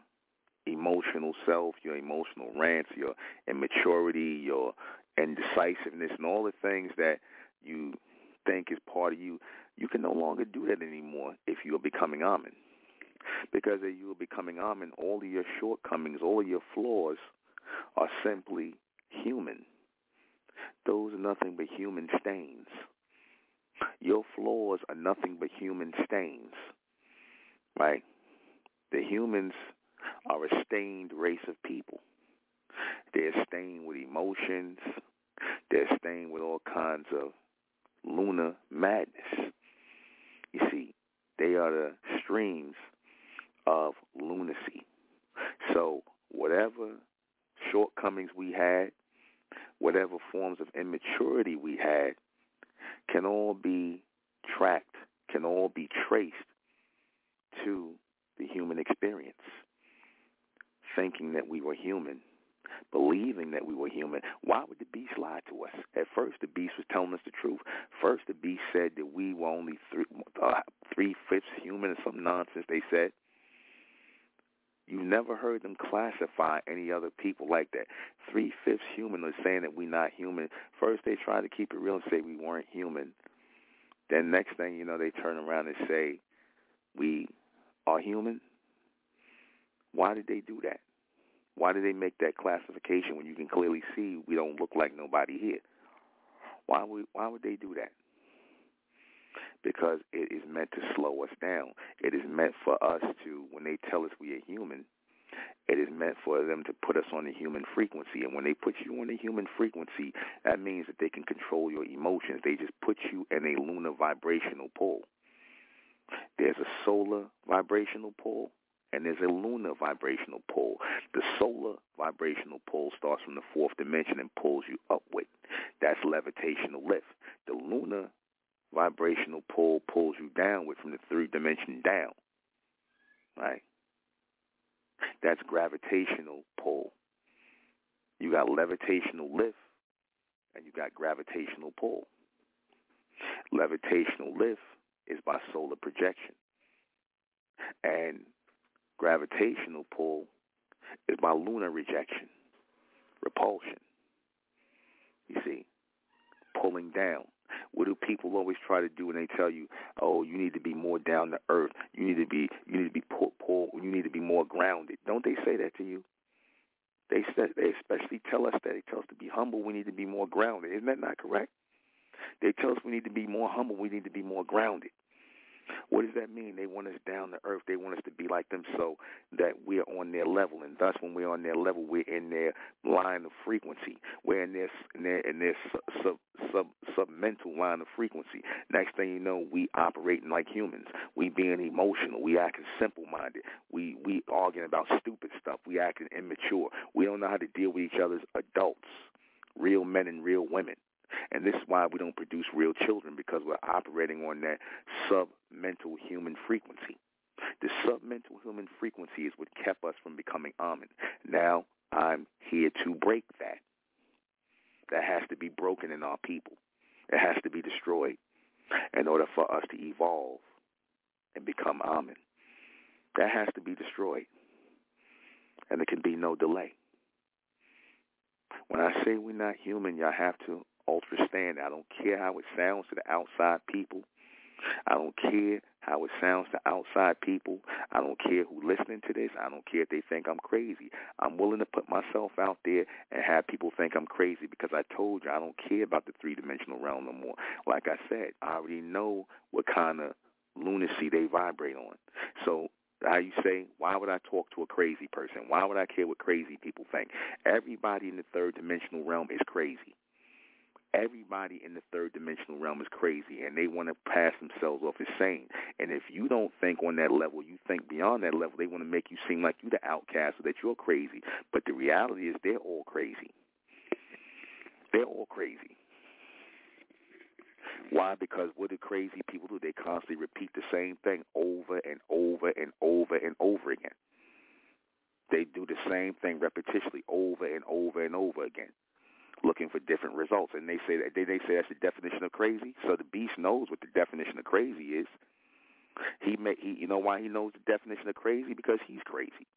emotional self, your emotional rants, your immaturity, your and decisiveness and all the things that you think is part of you, you can no longer do that anymore if you're becoming Amen. Because you're becoming Amen, all of your shortcomings, all of your flaws are simply human. Those are nothing but human stains. Your flaws are nothing but human stains, right? The humans are a stained race of people. They're stained with emotions. They're stained with all kinds of lunar madness. You see, they are the streams of lunacy. So whatever shortcomings we had, whatever forms of immaturity we had, can all be tracked, can all be traced to the human experience. Thinking that we were human, believing that we were human. Why would the beast lie to us? At first, the beast was telling us the truth. First, the beast said that we were only three, uh, three fifths human, or some nonsense they said. You never heard them classify any other people like that. Three fifths human is saying that we're not human. First, they tried to keep it real and say we weren't human. Then next thing you know, they turn around and say we are human. Why did they do that? Why did they make that classification when you can clearly see we don't look like nobody here? Why would why would they do that? because it is meant to slow us down. It is meant for us to, when they tell us we are human, it is meant for them to put us on the human frequency. And when they put you on the human frequency, that means that they can control your emotions. They just put you in a lunar vibrational pole. There's a solar vibrational pole and there's a lunar vibrational. The solar vibrational pull starts from the fourth dimension and pulls you upward. That's levitational lift. The lunar vibrational pull pulls you downward from the third dimension down. Right? That's gravitational pull. You got levitational lift and you got gravitational pull. Levitational lift is by solar projection. And gravitational pull is by lunar rejection, repulsion. You see, pulling down. What do people always try to do when they tell you, "Oh, you need to be more down to earth. You need to be you need to be poor, poor you need to be more grounded." Don't they say that to you? They they especially tell us that they tell us to be humble. We need to be more grounded. Isn't that not correct? They tell us we need to be more humble. We need to be more grounded. What does that mean? They want us down to earth. They want us to like them so that we're on their level. And thus, when we're on their level, we're in their line of frequency. We're in their in their, in their sub, sub sub mental line of frequency. Next thing you know, we operating like humans. We being emotional. We acting simple minded. We we arguing about stupid stuff. We acting immature. We don't know how to deal with each other as adults, real men and real women. And this is why we don't produce real children because we're operating on that sub-mental human frequency. Sub-mental human frequency is what kept us from becoming Amen. Now I'm here to break that. That has to be broken in our people. It has to be destroyed in order for us to evolve and become Amen. That has to be destroyed. And there can be no delay. When I say we're not human, y'all have to ultra standard. I don't care how it sounds to the outside people. I don't care how it sounds to outside people. I don't care who listening to this. I don't care if they think I'm crazy. I'm willing to put myself out there and have people think I'm crazy because I told you I don't care about the three dimensional realm no more. Like I said, I already know what kind of lunacy they vibrate on. So how you say, why would I talk to a crazy person? Why would I care what crazy people think? Everybody in the third dimensional realm is crazy everybody third dimensional realm is crazy and they want to pass themselves off as sane. And if you don't think on that level, you think beyond that level, they want to make you seem like you're the outcast or that you're crazy. But the reality is they're all crazy. They're all crazy. Why? Because what do crazy people do? They constantly repeat the same thing over and over and over and over again. They do the same thing repetitiously over and over and over again looking for different results. And they say that they, they say that's the definition of crazy. So the beast knows what the definition of crazy is. He may he you know why he knows the definition of crazy? Because he's crazy.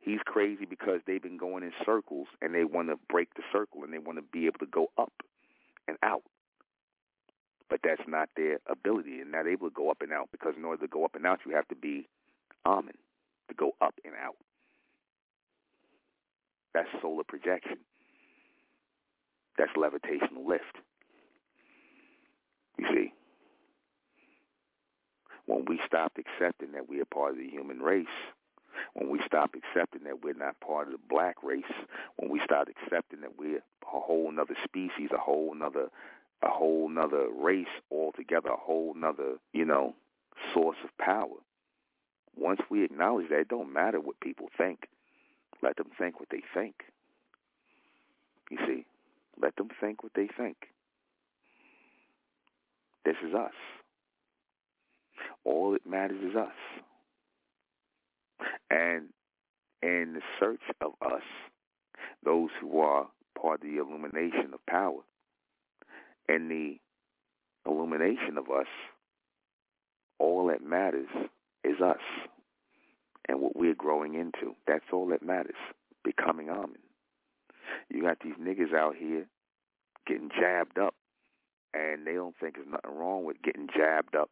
He's crazy because they've been going in circles and they want to break the circle and they want to be able to go up and out. but that's not their ability. They're not able to go up and out because in order to go up and out, you have to be Amen to go up and out. That's solar projection. That's levitational lift. You see, when we stop accepting that we are part of the human race, when we stop accepting that we're not part of the black race, when we start accepting that we're a whole nother species, a whole nother a whole nother race altogether, a whole nother, you know, source of power. Once we acknowledge that, it don't matter what people think. Let them think what they think. You see, let them think what they think. This is us. All that matters is us. And in the search of us, those who are part of the illumination of power, and the illumination of us, all that matters is us and what we're growing into. That's all that matters, becoming Amen. You got these niggas out here getting jabbed up, and they don't think there's nothing wrong with getting jabbed up.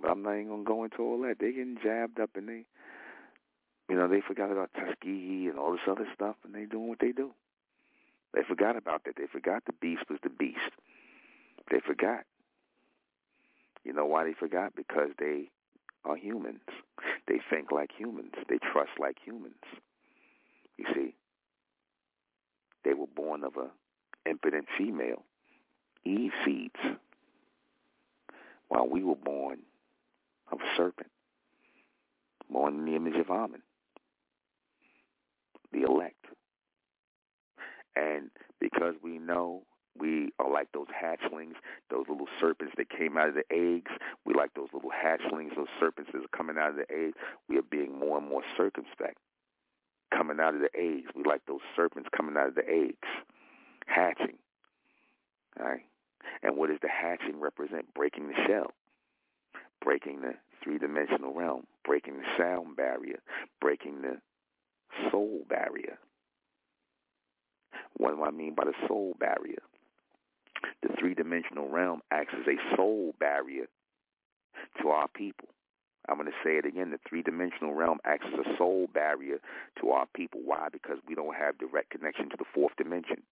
But I'm not even gonna go into all that. They getting jabbed up, and they, you know, they forgot about Tuskegee and all this other stuff, and they doing what they do. They forgot about that. They forgot the beast was the beast. They forgot. You know why they forgot? Because they are humans. They think like humans. They trust like humans. You see, they were born of a impotent female, Eve seeds, while we were born of a serpent, born in the image of Amen, the elect. And because we know we are like those hatchlings, those little serpents that came out of the eggs. We like those little hatchlings, those serpents that are coming out of the eggs. We are being more and more circumspect coming out of the eggs. We like those serpents coming out of the eggs, hatching. All right? And what does the hatching represent? Breaking the shell, breaking the three-dimensional realm, breaking the sound barrier, breaking the soul barrier. What do I mean by the soul barrier? The three-dimensional realm acts as a soul barrier to our people. I'm going to say it again. The three-dimensional realm acts as a soul barrier to our people. Why? Because we don't have direct connection to the fourth dimension.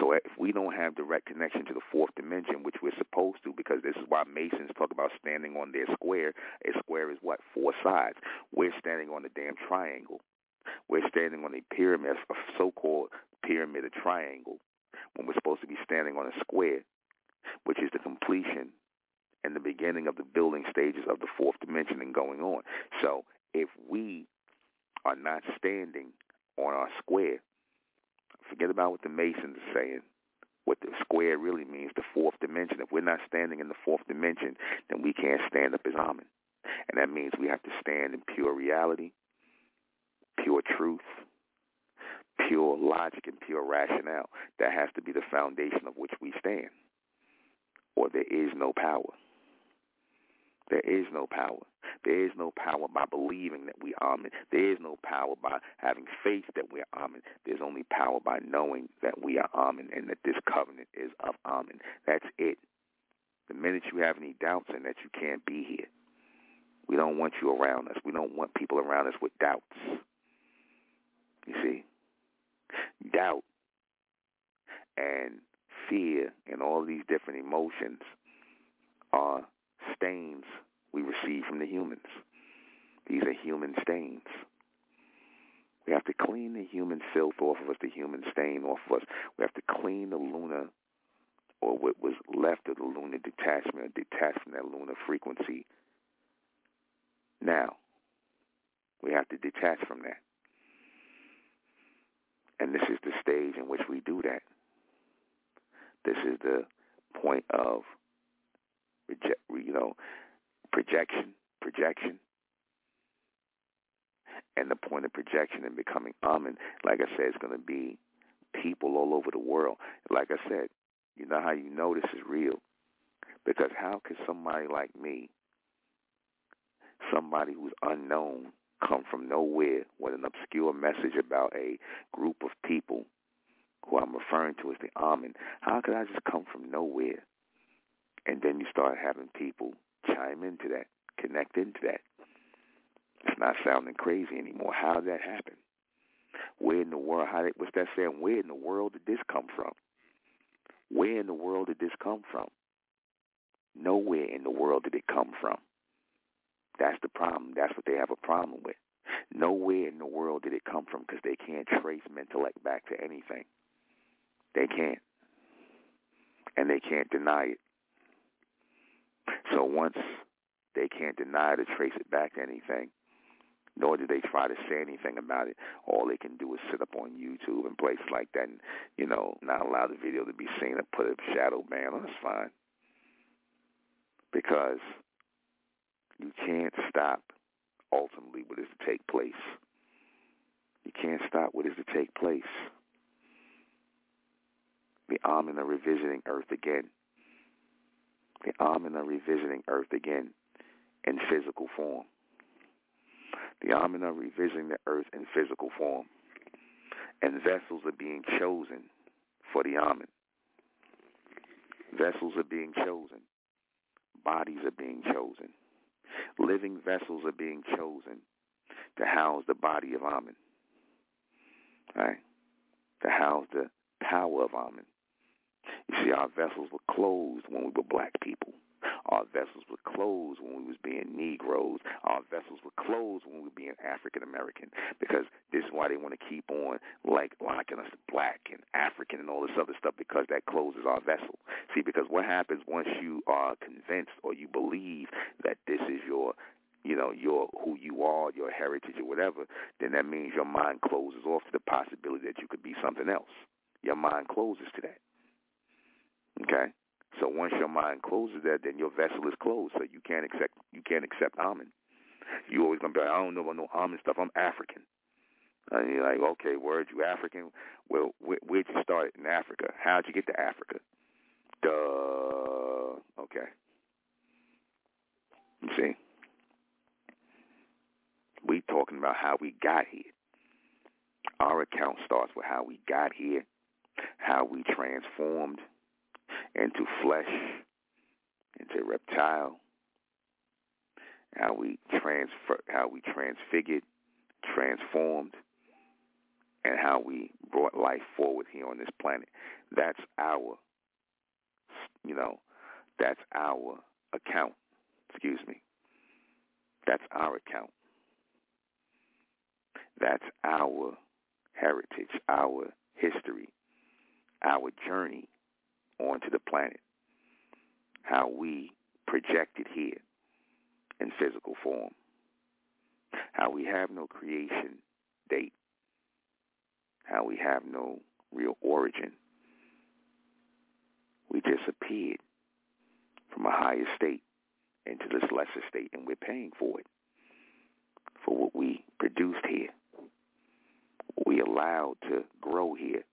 So if we don't have direct connection to the fourth dimension, which we're supposed to, because this is why Masons talk about standing on their square. A square is what? Four sides. We're standing on a damn triangle. We're standing on a pyramid, a so-called pyramid, a triangle, when we're supposed to be standing on a square, which is the completion and the beginning of the building stages of the fourth dimension and going on. So if we are not standing on our square, forget about what the Masons are saying. What the square really means, the fourth dimension. If we're not standing in the fourth dimension, then we can't stand up as Amen. And that means we have to stand in pure reality, pure truth, pure logic and pure rationale. That has to be the foundation of which we stand. Or there is no power. There is no power. There is no power by believing that we are Amen. There is no power by having faith that we are Amen. There's only power by knowing that we are Amen and that this covenant is of Amen. That's it. The minute you have any doubts and that you can't be here, we don't want you around us. We don't want people around us with doubts. You see? Doubt and fear and all these different emotions are stains we receive from the humans. These are human stains. We have to clean the human filth off of us, the human stain off of us. We have to clean the lunar or what was left of the lunar detachment, detached from that lunar frequency. Now, we have to detach from that. And this is the stage in which we do that. This is the point of, you know, projection, projection, and the point of projection and becoming Amen. Like I said, it's going to be people all over the world. Like I said, you know how you know this is real? Because how could somebody like me, somebody who's unknown, come from nowhere with an obscure message about a group of people who I'm referring to as the Amen. How could I just come from nowhere And then you start having people chime into that, connect into that. It's not sounding crazy anymore. How did that happen? Where in the world? How did, what's that saying? Where in the world did this come from? Where in the world did this come from? Nowhere in the world did it come from. That's the problem. That's what they have a problem with. Nowhere in the world did it come from because they can't trace Mentelect back to anything. They can't. And they can't deny it. So once they can't deny it or trace it back to anything, nor do they try to say anything about it. All they can do is sit up on YouTube and places like that and, you know, not allow the video to be seen or put a shadow ban on. That's fine. Because you can't stop ultimately what is to take place. You can't stop what is to take place. The Amen are revisiting Earth again. The Amen are revisiting Earth again in physical form. The Amen are revisiting the Earth in physical form. And vessels are being chosen for the Amen. Vessels are being chosen. Bodies are being chosen. Living vessels are being chosen to house the body of Amen. Right? To house the power of Amen. You see, our vessels were closed when we were black people. Our vessels were closed when we was being Negroes. Our vessels were closed when we were being African American. Because this is why they want to keep on like locking us black and African and all this other stuff because that closes our vessel. See, because what happens once you are convinced or you believe that this know, your who you are, your heritage or whatever, then that means your mind closes off to the possibility that you could be something else. Your mind closes to that. Okay? So once your mind closes that, then your vessel is closed. So you can't accept you can't accept Amen. You always gonna be like, I don't know about no Amen stuff. I'm African. And you're like, okay, word, you African? Well, where, where'd you start in Africa? How'd you get to Africa? Duh. Okay. You see, we talking about how we got here. Our account starts with how we got here, how we transformed into flesh, into reptile, how we transfer, how we transfigured, transformed, and how we brought life forward here on this planet. That's our, you know, that's our account. Excuse me. That's our account. That's our heritage, our history, our journey onto the planet, how we projected here in physical form, how we have no creation date, how we have no real origin. We disappeared from a higher state into this lesser state, and we're paying for it, for what we produced here, we allowed to grow here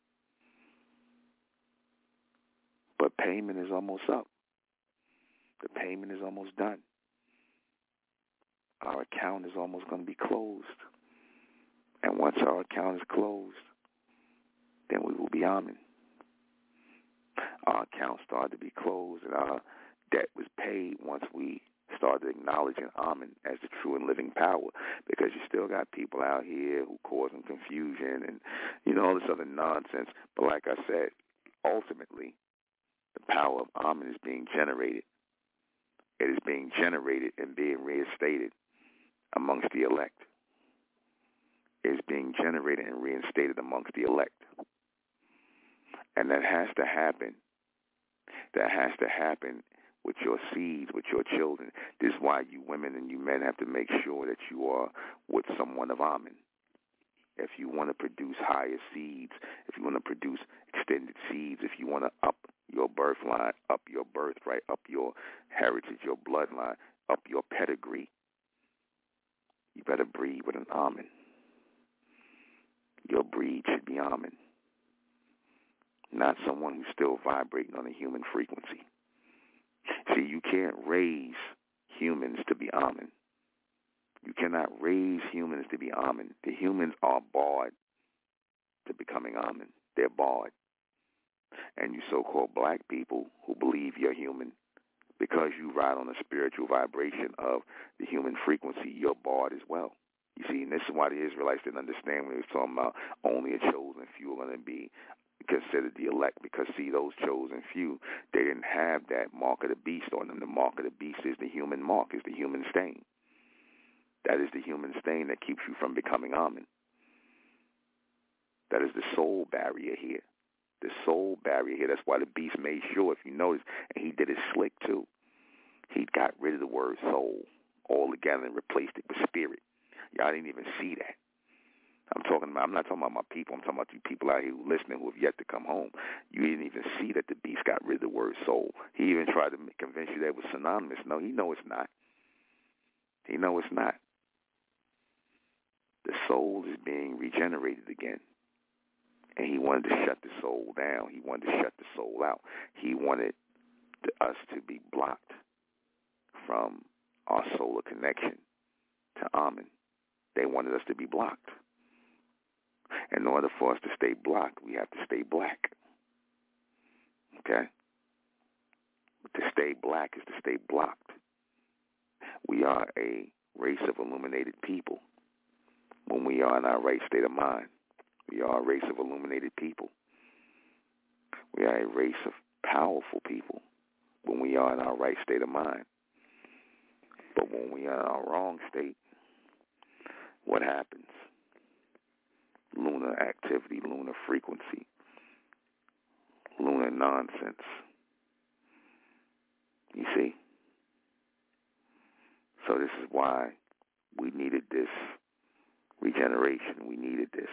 but payment is almost up. The payment is almost done. Our account is almost going to be closed. And once our account is closed, then we will be Amen. Our account started to be closed and our debt was paid once we started acknowledging Amen as the true and living power because you still got people out here who causing confusion and, you know, all this other nonsense. But like I said, ultimately, the power of Amen is being generated. It is being generated and being reinstated amongst the elect. It is being generated and reinstated amongst the elect. And that has to happen. That has to happen with your seeds, with your children. This is why you women and you men have to make sure that you are with someone of Amen. If you want to produce higher seeds, if you want to produce extended seeds, if you want to up your birth line, up your birthright, up your heritage, your bloodline, up your pedigree. You better breed with an Amen. Your breed should be Amen, not someone who's still vibrating on a human frequency. See, you can't raise humans to be Amen. You cannot raise humans to be Amen. The humans are barred to becoming Amen. They're barred. And you so-called black people who believe you're human, because you ride on the spiritual vibration of the human frequency, you're barred as well. You see, and this is why the Israelites didn't understand when he was talking about only a chosen few are going to be considered the elect because see those chosen few they didn't have that mark of the beast on them the mark of the beast is the human mark is the human stain that is the human stain that keeps you from becoming Amen. That is the soul barrier here. The soul barrier here. That's why the beast made sure, if you notice, and he did it slick too. He got rid of the word soul altogether and replaced it with spirit. Y'all didn't even see that. I'm talking about. I'm not talking about my people. I'm talking about you people out here listening who have yet to come home. You didn't even see that the beast got rid of the word soul. He even tried to convince you that it was synonymous. No, he know it's not. He know it's not the soul is being regenerated again. And he wanted to shut the soul down. He wanted to shut the soul out. He wanted to, us to be blocked from our solar connection to Amen. They wanted us to be blocked. In order for us to stay blocked, we have to stay black. Okay? To stay black is to stay blocked. We are a race of illuminated people when we are in our right state of mind. We are a race of illuminated people. We are a race of powerful people when we are in our right state of mind. But when we are in our wrong state, what happens? Lunar activity, lunar frequency, lunar nonsense. You see? So this is why we needed this regeneration. We needed this.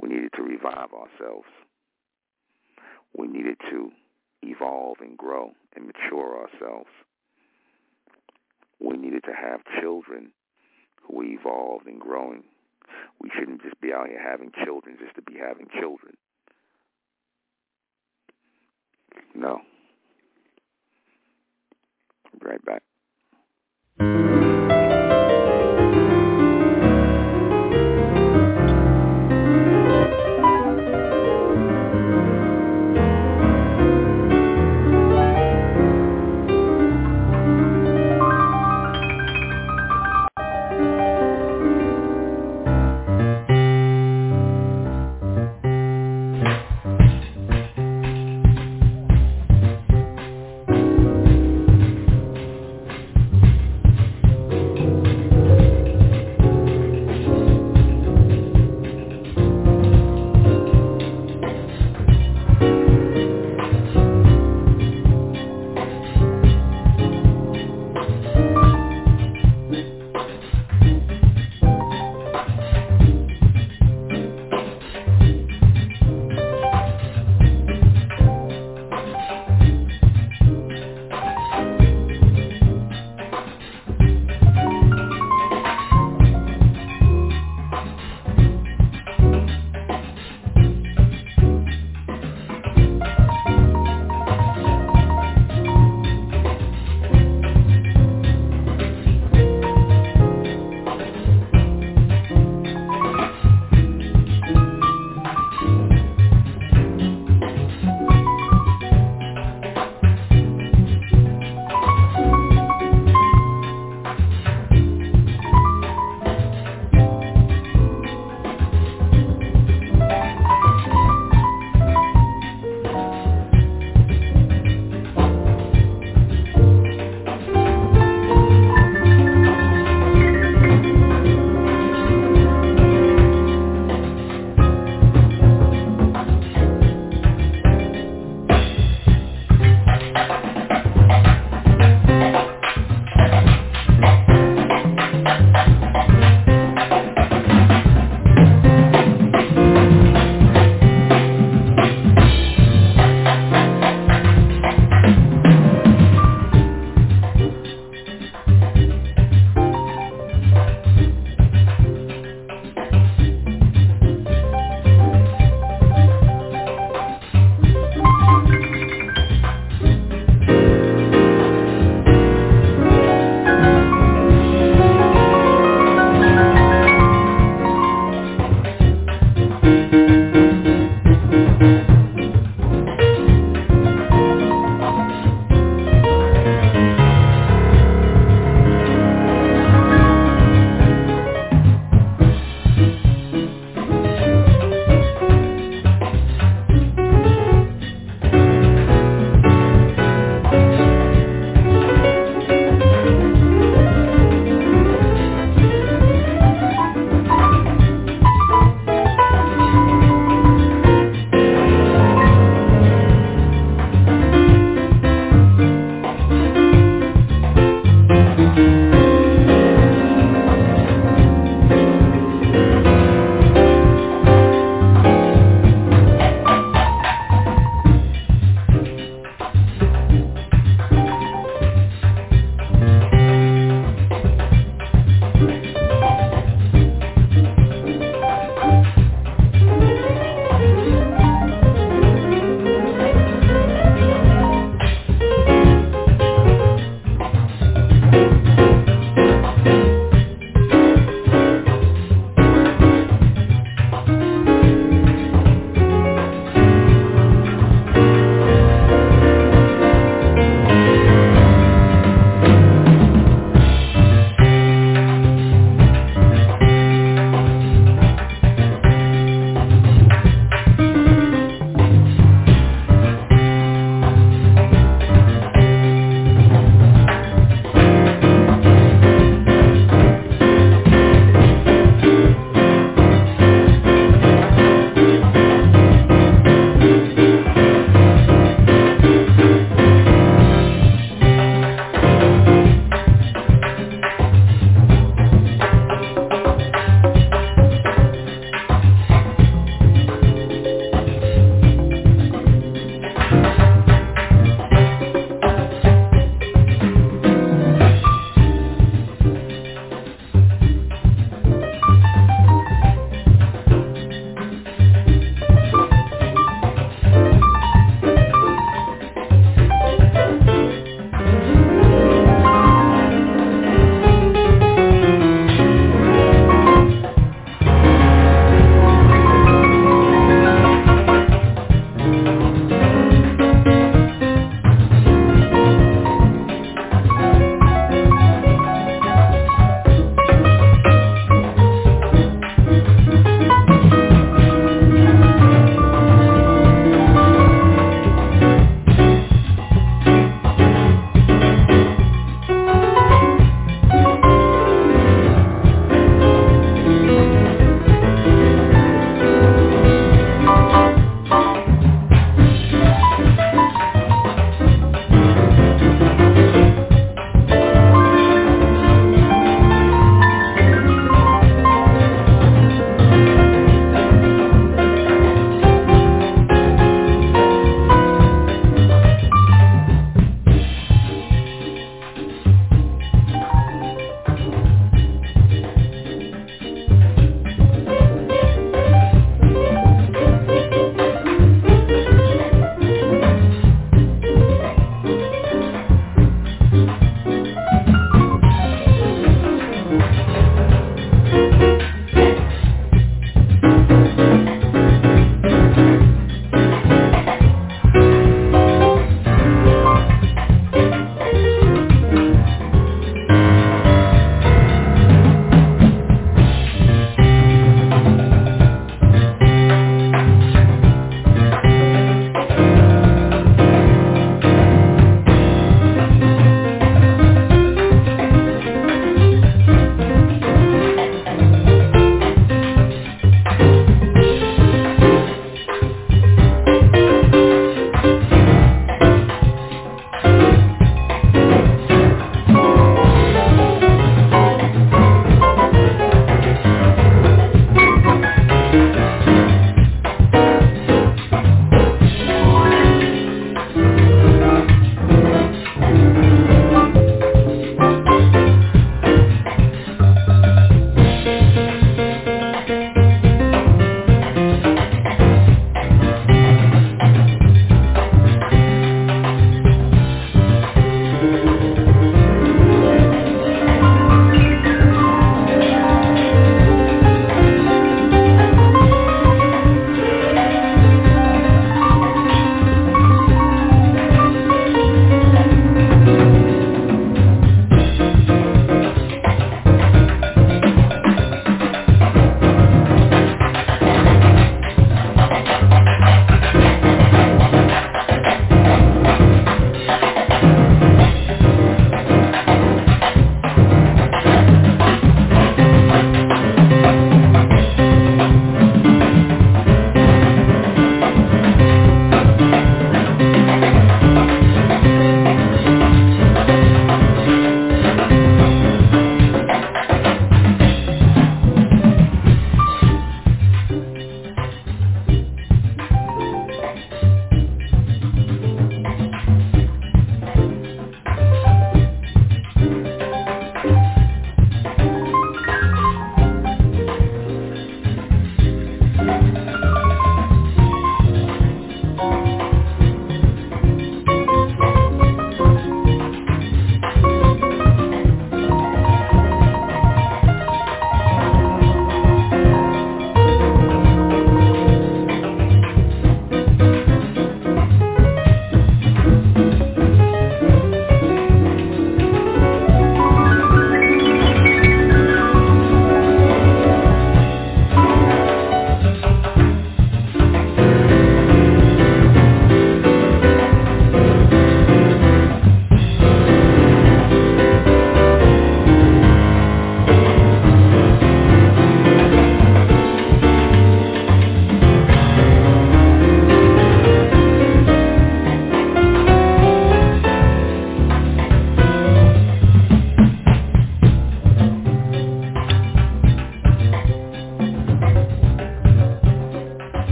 We needed to revive ourselves. We needed to evolve and grow and mature ourselves. We needed to have children who evolved and growing. We shouldn't just be out here having children just to be having children. No. Right back.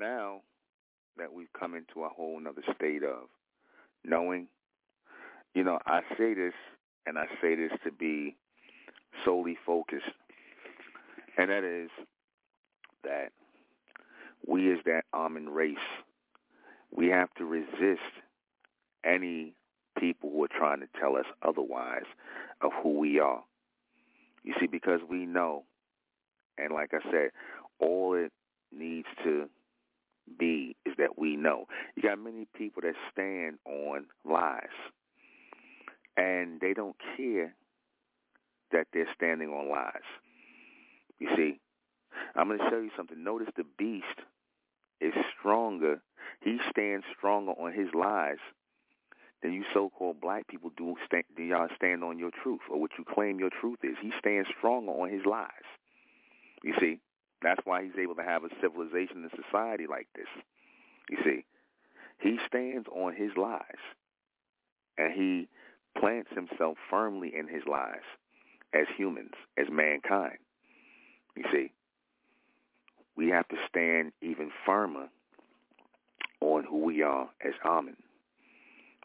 Now that we've come into a whole nother state of knowing, you know, I say this and I say this to be solely focused, and that is that we as that almond race, we have to resist any people who are trying to tell us otherwise of who we are. You see, because we know, and like I said, all it needs to be is that we know. You got many people that stand on lies, and they don't care that they're standing on lies. You see, I'm going to show you something. Notice the beast is stronger. He stands stronger on his lies than you so-called black people do. Stand, do y'all stand on your truth or what you claim your truth is? He stands stronger on his lies. You see, that's why he's able to have a civilization and society like this. You see, he stands on his lies, and he plants himself firmly in his lies as humans, as mankind. You see, we have to stand even firmer on who we are as Amen.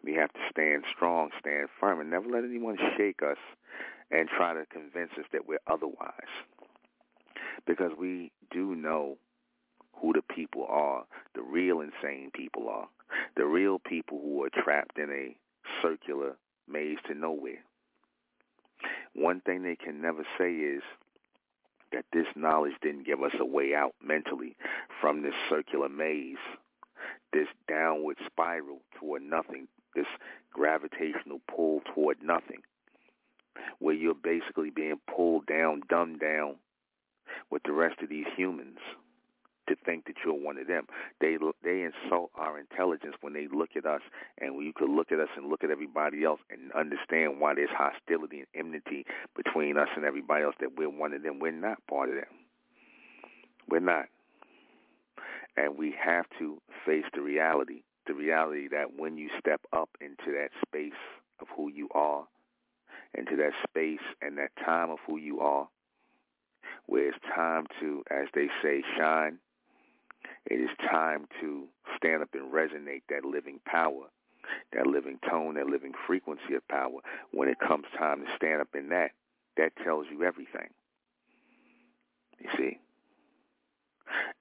We have to stand strong, stand firm, and never let anyone shake us and try to convince us that we're otherwise. Because we do know who the people are, the real insane people are, the real people who are trapped in a circular maze to nowhere. One thing they can never say is that this knowledge didn't give us a way out mentally from this circular maze, this downward spiral toward nothing, this gravitational pull toward nothing, where you're basically being pulled down, dumbed down with the rest of these humans to think that you're one of them. They they insult our intelligence when they look at us, and you could look at us and look at everybody else and understand why there's hostility and enmity between us and everybody else. That we're one of them. We're not part of them. We're not, and we have to face the reality. The reality that when you step up into that space of who you are, into that space and that time of who you are, where it's time to, as they say, shine it is time to stand up and resonate that living power, that living tone, that living frequency of power. When it comes time to stand up in that, that tells you everything. You see?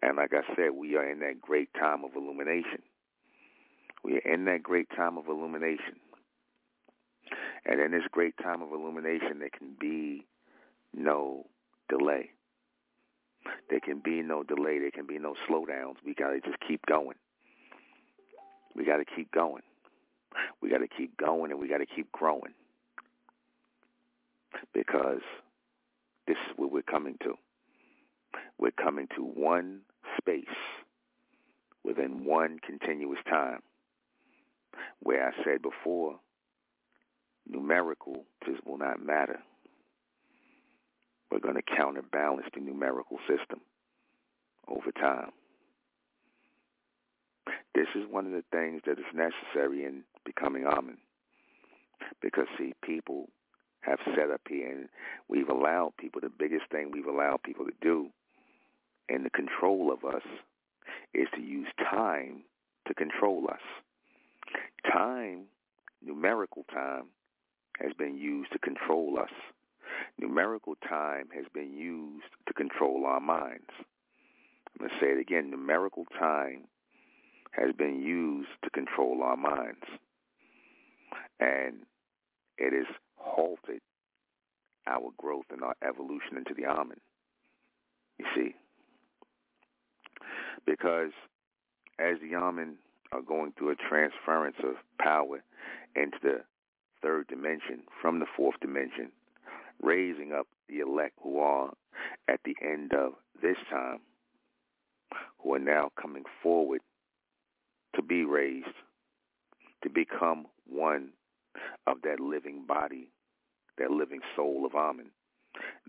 And like I said, we are in that great time of illumination. We are in that great time of illumination. And in this great time of illumination, there can be no delay. There can be no delay. There can be no slowdowns. We got to just keep going. We got to keep going. We got to keep going and we got to keep growing because this is where we're coming to. We're coming to one space within one continuous time where I said before, numerical just will not matter. We're going to counterbalance the numerical system over time. This is one of the things that is necessary in becoming Amen. Because, see, people have set up here and we've allowed people, the biggest thing we've allowed people to do in the control of us is to use time to control us. Time, numerical time, has been used to control us. Numerical time has been used to control our minds. I'm going to say it again. Numerical time has been used to control our minds. And it has halted our growth and our evolution into the Amen. You see? Because as the Amen are going through a transference of power into the third dimension from the fourth dimension, raising up the elect who are at the end of this time, who are now coming forward to be raised, to become one of that living body, that living soul of Amen.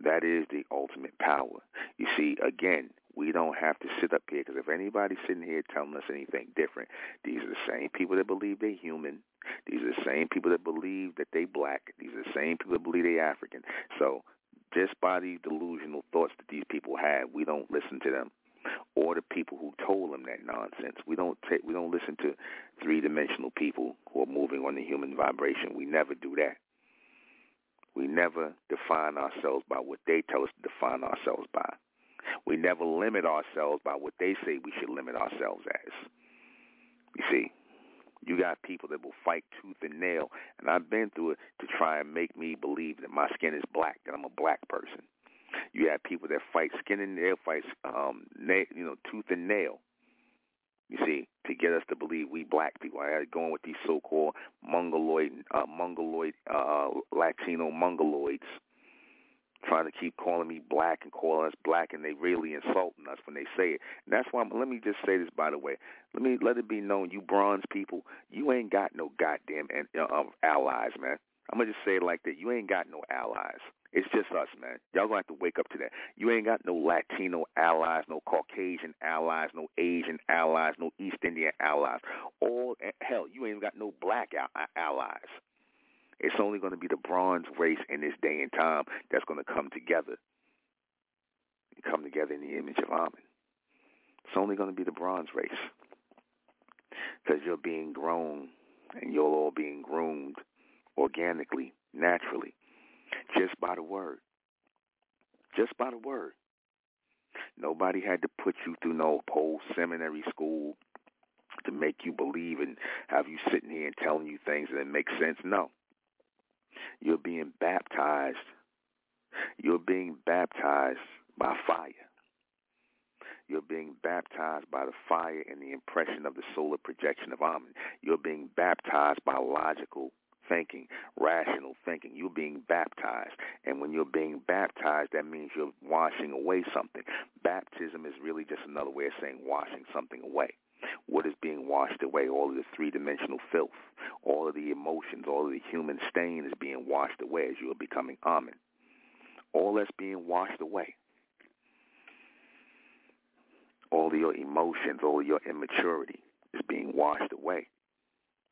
That is the ultimate power. You see, again, we don't have to sit up here because if anybody's sitting here telling us anything different, these are the same people that believe they're human. These are the same people that believe that they black. These are the same people that believe they African. So just by these delusional thoughts that these people have, we don't listen to them. Or the people who told them that nonsense. We don't take, we don't listen to three-dimensional people who are moving on the human vibration. We never do that. We never define ourselves by what they tell us to define ourselves by. We never limit ourselves by what they say we should limit ourselves as. You see, you got people that will fight tooth and nail, and I've been through it to try and make me believe that my skin is black, that I'm a black person. You have people that fight skin and nail fights, um, na- you know, tooth and nail. You see, to get us to believe we black people. I had going with these so-called mongoloid, uh, mongoloid, uh, Latino mongoloids trying to keep calling me black and calling us black, and they really insulting us when they say it. And that's why. I'm, let me just say this, by the way. Let me let it be known, you bronze people, you ain't got no goddamn uh, allies, man. I'm gonna just say it like that. You ain't got no allies. It's just us, man. Y'all gonna have to wake up to that. You ain't got no Latino allies, no Caucasian allies, no Asian allies, no East Indian allies. All hell, you ain't got no black allies. It's only going to be the bronze race in this day and time that's going to come together and come together in the image of Amen. It's only going to be the bronze race because you're being grown and you're all being groomed organically, naturally, just by the word. Just by the word. Nobody had to put you through no post seminary school to make you believe and have you sitting here and telling you things that make sense. No. You're being baptized. You're being baptized by fire. You're being baptized by the fire and the impression of the solar projection of Amen. You're being baptized by logical thinking, rational thinking. You're being baptized. And when you're being baptized, that means you're washing away something. Baptism is really just another way of saying washing something away what is being washed away, all of the three-dimensional filth, all of the emotions, all of the human stain is being washed away as you are becoming Amen. All that's being washed away. All of your emotions, all of your immaturity is being washed away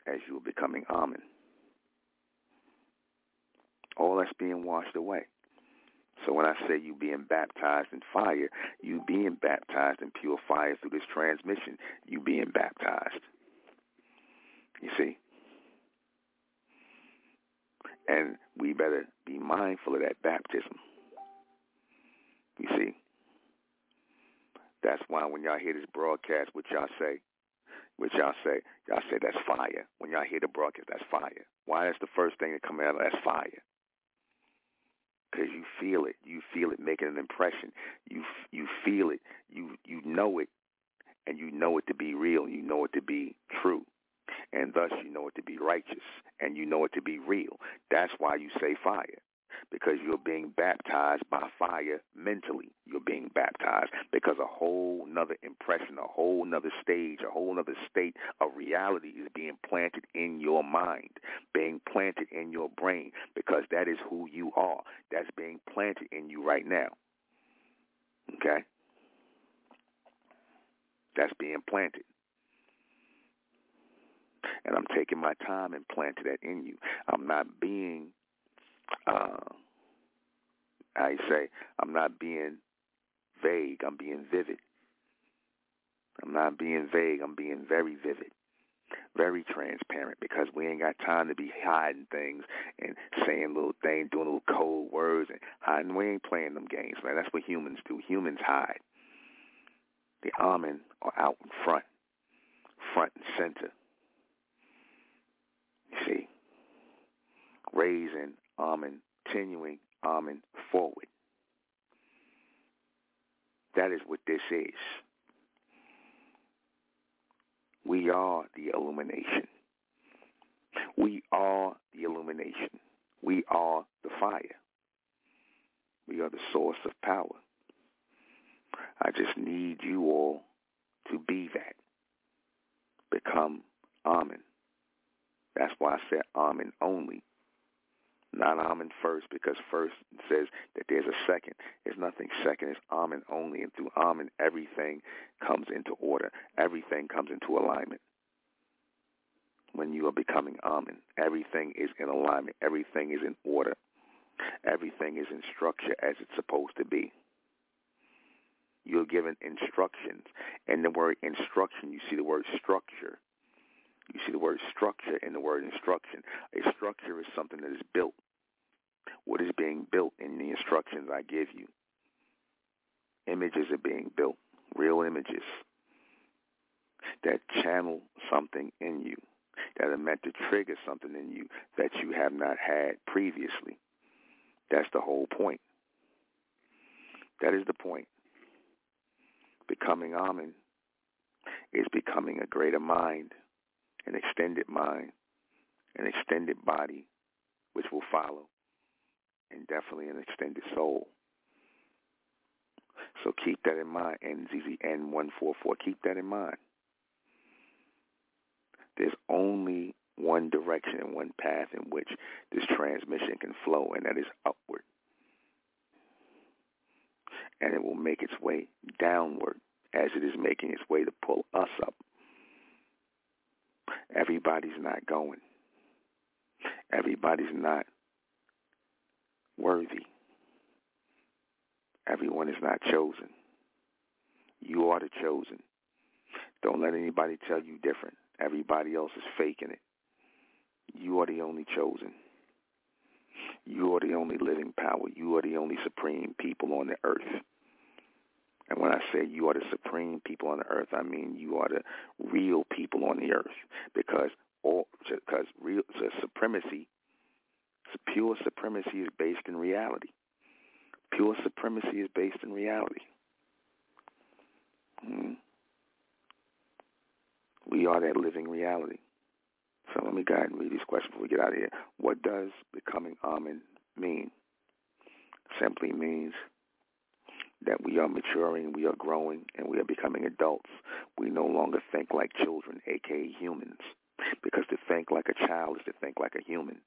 as you are becoming Amen. All that's being washed away. So when I say you being baptized in fire, you being baptized in pure fire through this transmission, you being baptized. You see? And we better be mindful of that baptism. You see? That's why when y'all hear this broadcast, what y'all say, what y'all say, y'all say that's fire. When y'all hear the broadcast, that's fire. Why is the first thing that come out of that's fire? Because you feel it. You feel it making an impression. You you feel it. You you know it, and you know it to be real. You know it to be true, and thus you know it to be righteous, and you know it to be real. That's why you say fire because you're being baptized by fire mentally. You're being baptized because a whole nother impression, a whole nother stage, a whole nother state of reality is being planted in your mind, being planted in your brain because that is who you are. That's being planted in you right now. Okay? That's being planted. And I'm taking my time and planting that in you. I'm not being uh, I say I'm not being vague. I'm being vivid. I'm not being vague. I'm being very vivid, very transparent because we ain't got time to be hiding things and saying little things, doing little cold words and hiding. We ain't playing them games, man. That's what humans do. Humans hide. The Amen are out in front, front and center. You see, raising Amen, continuing Amen forward. That is what this is. We are the illumination. We are the illumination. We are the fire. We are the source of power. I just need you all to be that. Become Amen. That's why I said Amen only not Amen first because first says that there's a second. There's nothing second. It's Amen only. And through Amen, everything comes into order. Everything comes into alignment. When you are becoming Amen, everything is in alignment. Everything is in order. Everything is in structure as it's supposed to be. You're given instructions. And the word instruction, you see the word structure. You see the word structure in the word instruction. A structure is something that is built. What is being built in the instructions I give you? Images are being built, real images that channel something in you, that are meant to trigger something in you that you have not had previously. That's the whole point. That is the point. Becoming Amen is becoming a greater mind, an extended mind, an extended body, which will follow, and definitely an extended soul. So keep that in mind, NZZN144. Keep that in mind. There's only one direction and one path in which this transmission can flow, and that is upward. And it will make its way downward as it is making its way to pull us up. Everybody's not going. Everybody's not worthy. Everyone is not chosen. You are the chosen. Don't let anybody tell you different. Everybody else is faking it. You are the only chosen. You are the only living power. You are the only supreme people on the earth. And when I say you are the supreme people on the earth, I mean you are the real people on the earth because all because real the supremacy, pure supremacy is based in reality. Pure supremacy is based in reality. hmm We are that living reality. So let me go ahead and read these questions before we get out of here. What does becoming Amen mean? Simply means that we are maturing, we are growing, and we are becoming adults. We no longer think like children, aka humans. Because to think like a child is to think like a human.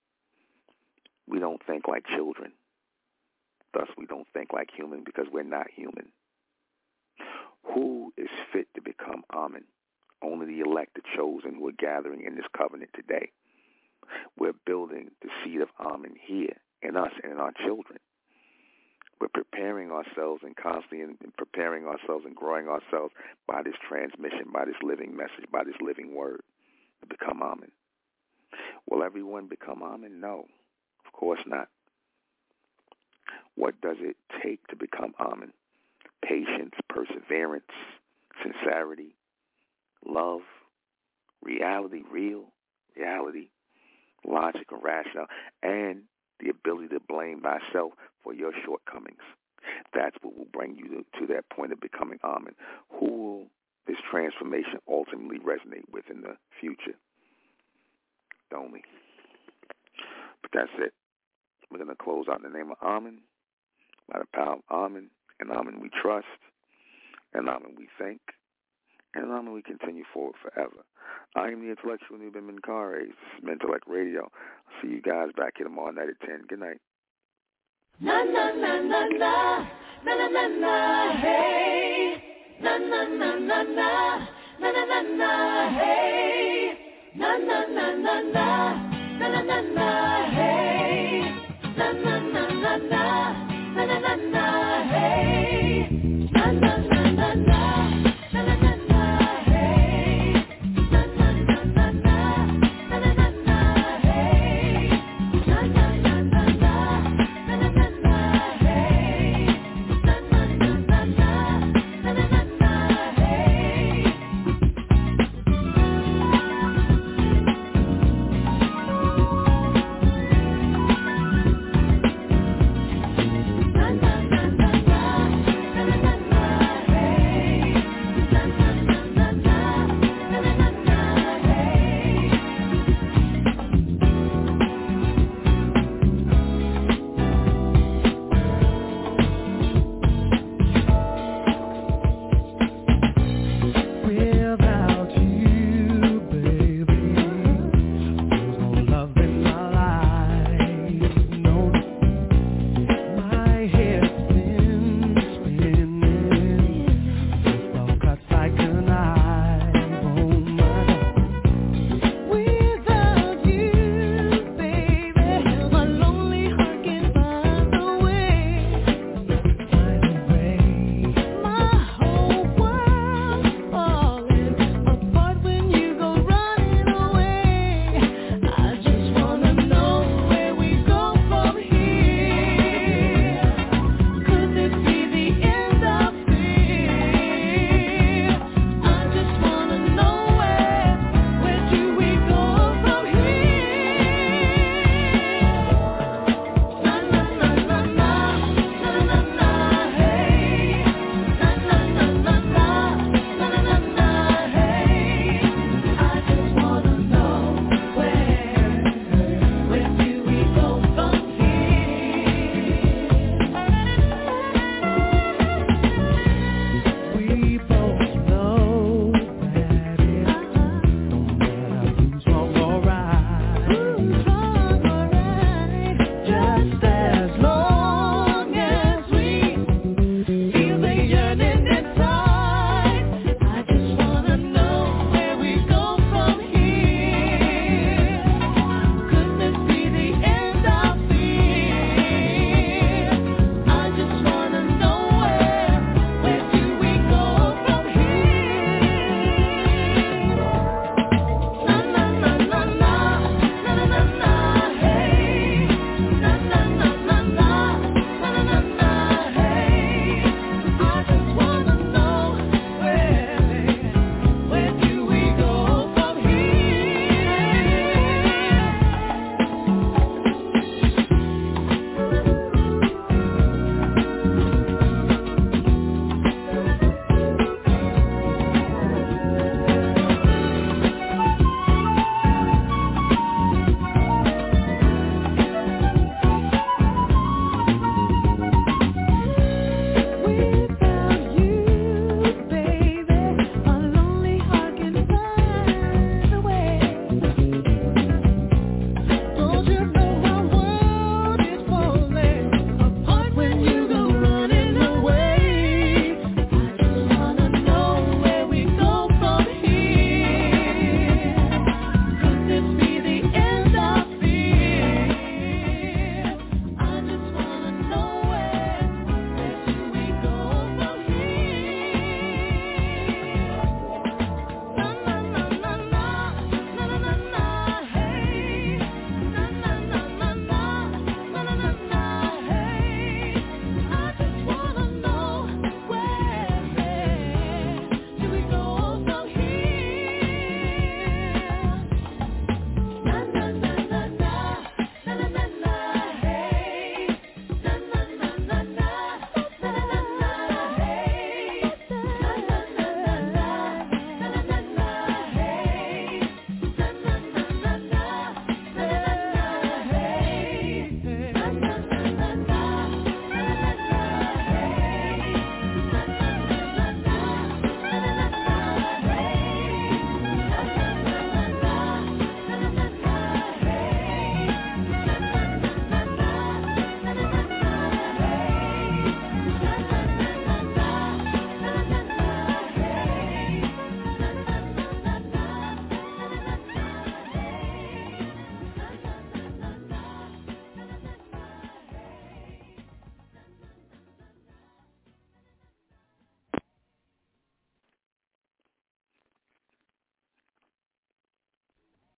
We don't think like children. Thus, we don't think like human because we're not human. Who is fit to become Amen? Only the elect, the chosen, who are gathering in this covenant today. We're building the seed of Amen here in us and in our children. We're preparing ourselves and constantly preparing ourselves and growing ourselves by this transmission, by this living message, by this living word to become Amen. Will everyone become Amen? No, of course not. What does it take to become Amen? Patience, perseverance, sincerity, love, reality, real reality, logic and rational, and the ability to blame thyself for your shortcomings. That's what will bring you to, that point of becoming Amen. Who will this transformation ultimately resonate with in the future? Only. But that's it. We're going to close out in the name of Amen, by the power of Amen, and Amen we trust, and Amen we thank, and Amen we continue forward forever. I am the intellectual Nuben Menkarayzz. This is Mentelect Radio. I'll see you guys back here tomorrow night at 10. Good night. Na na na na na na na na na hey na na na na na na na na na hey na na na na na na na na na hey na na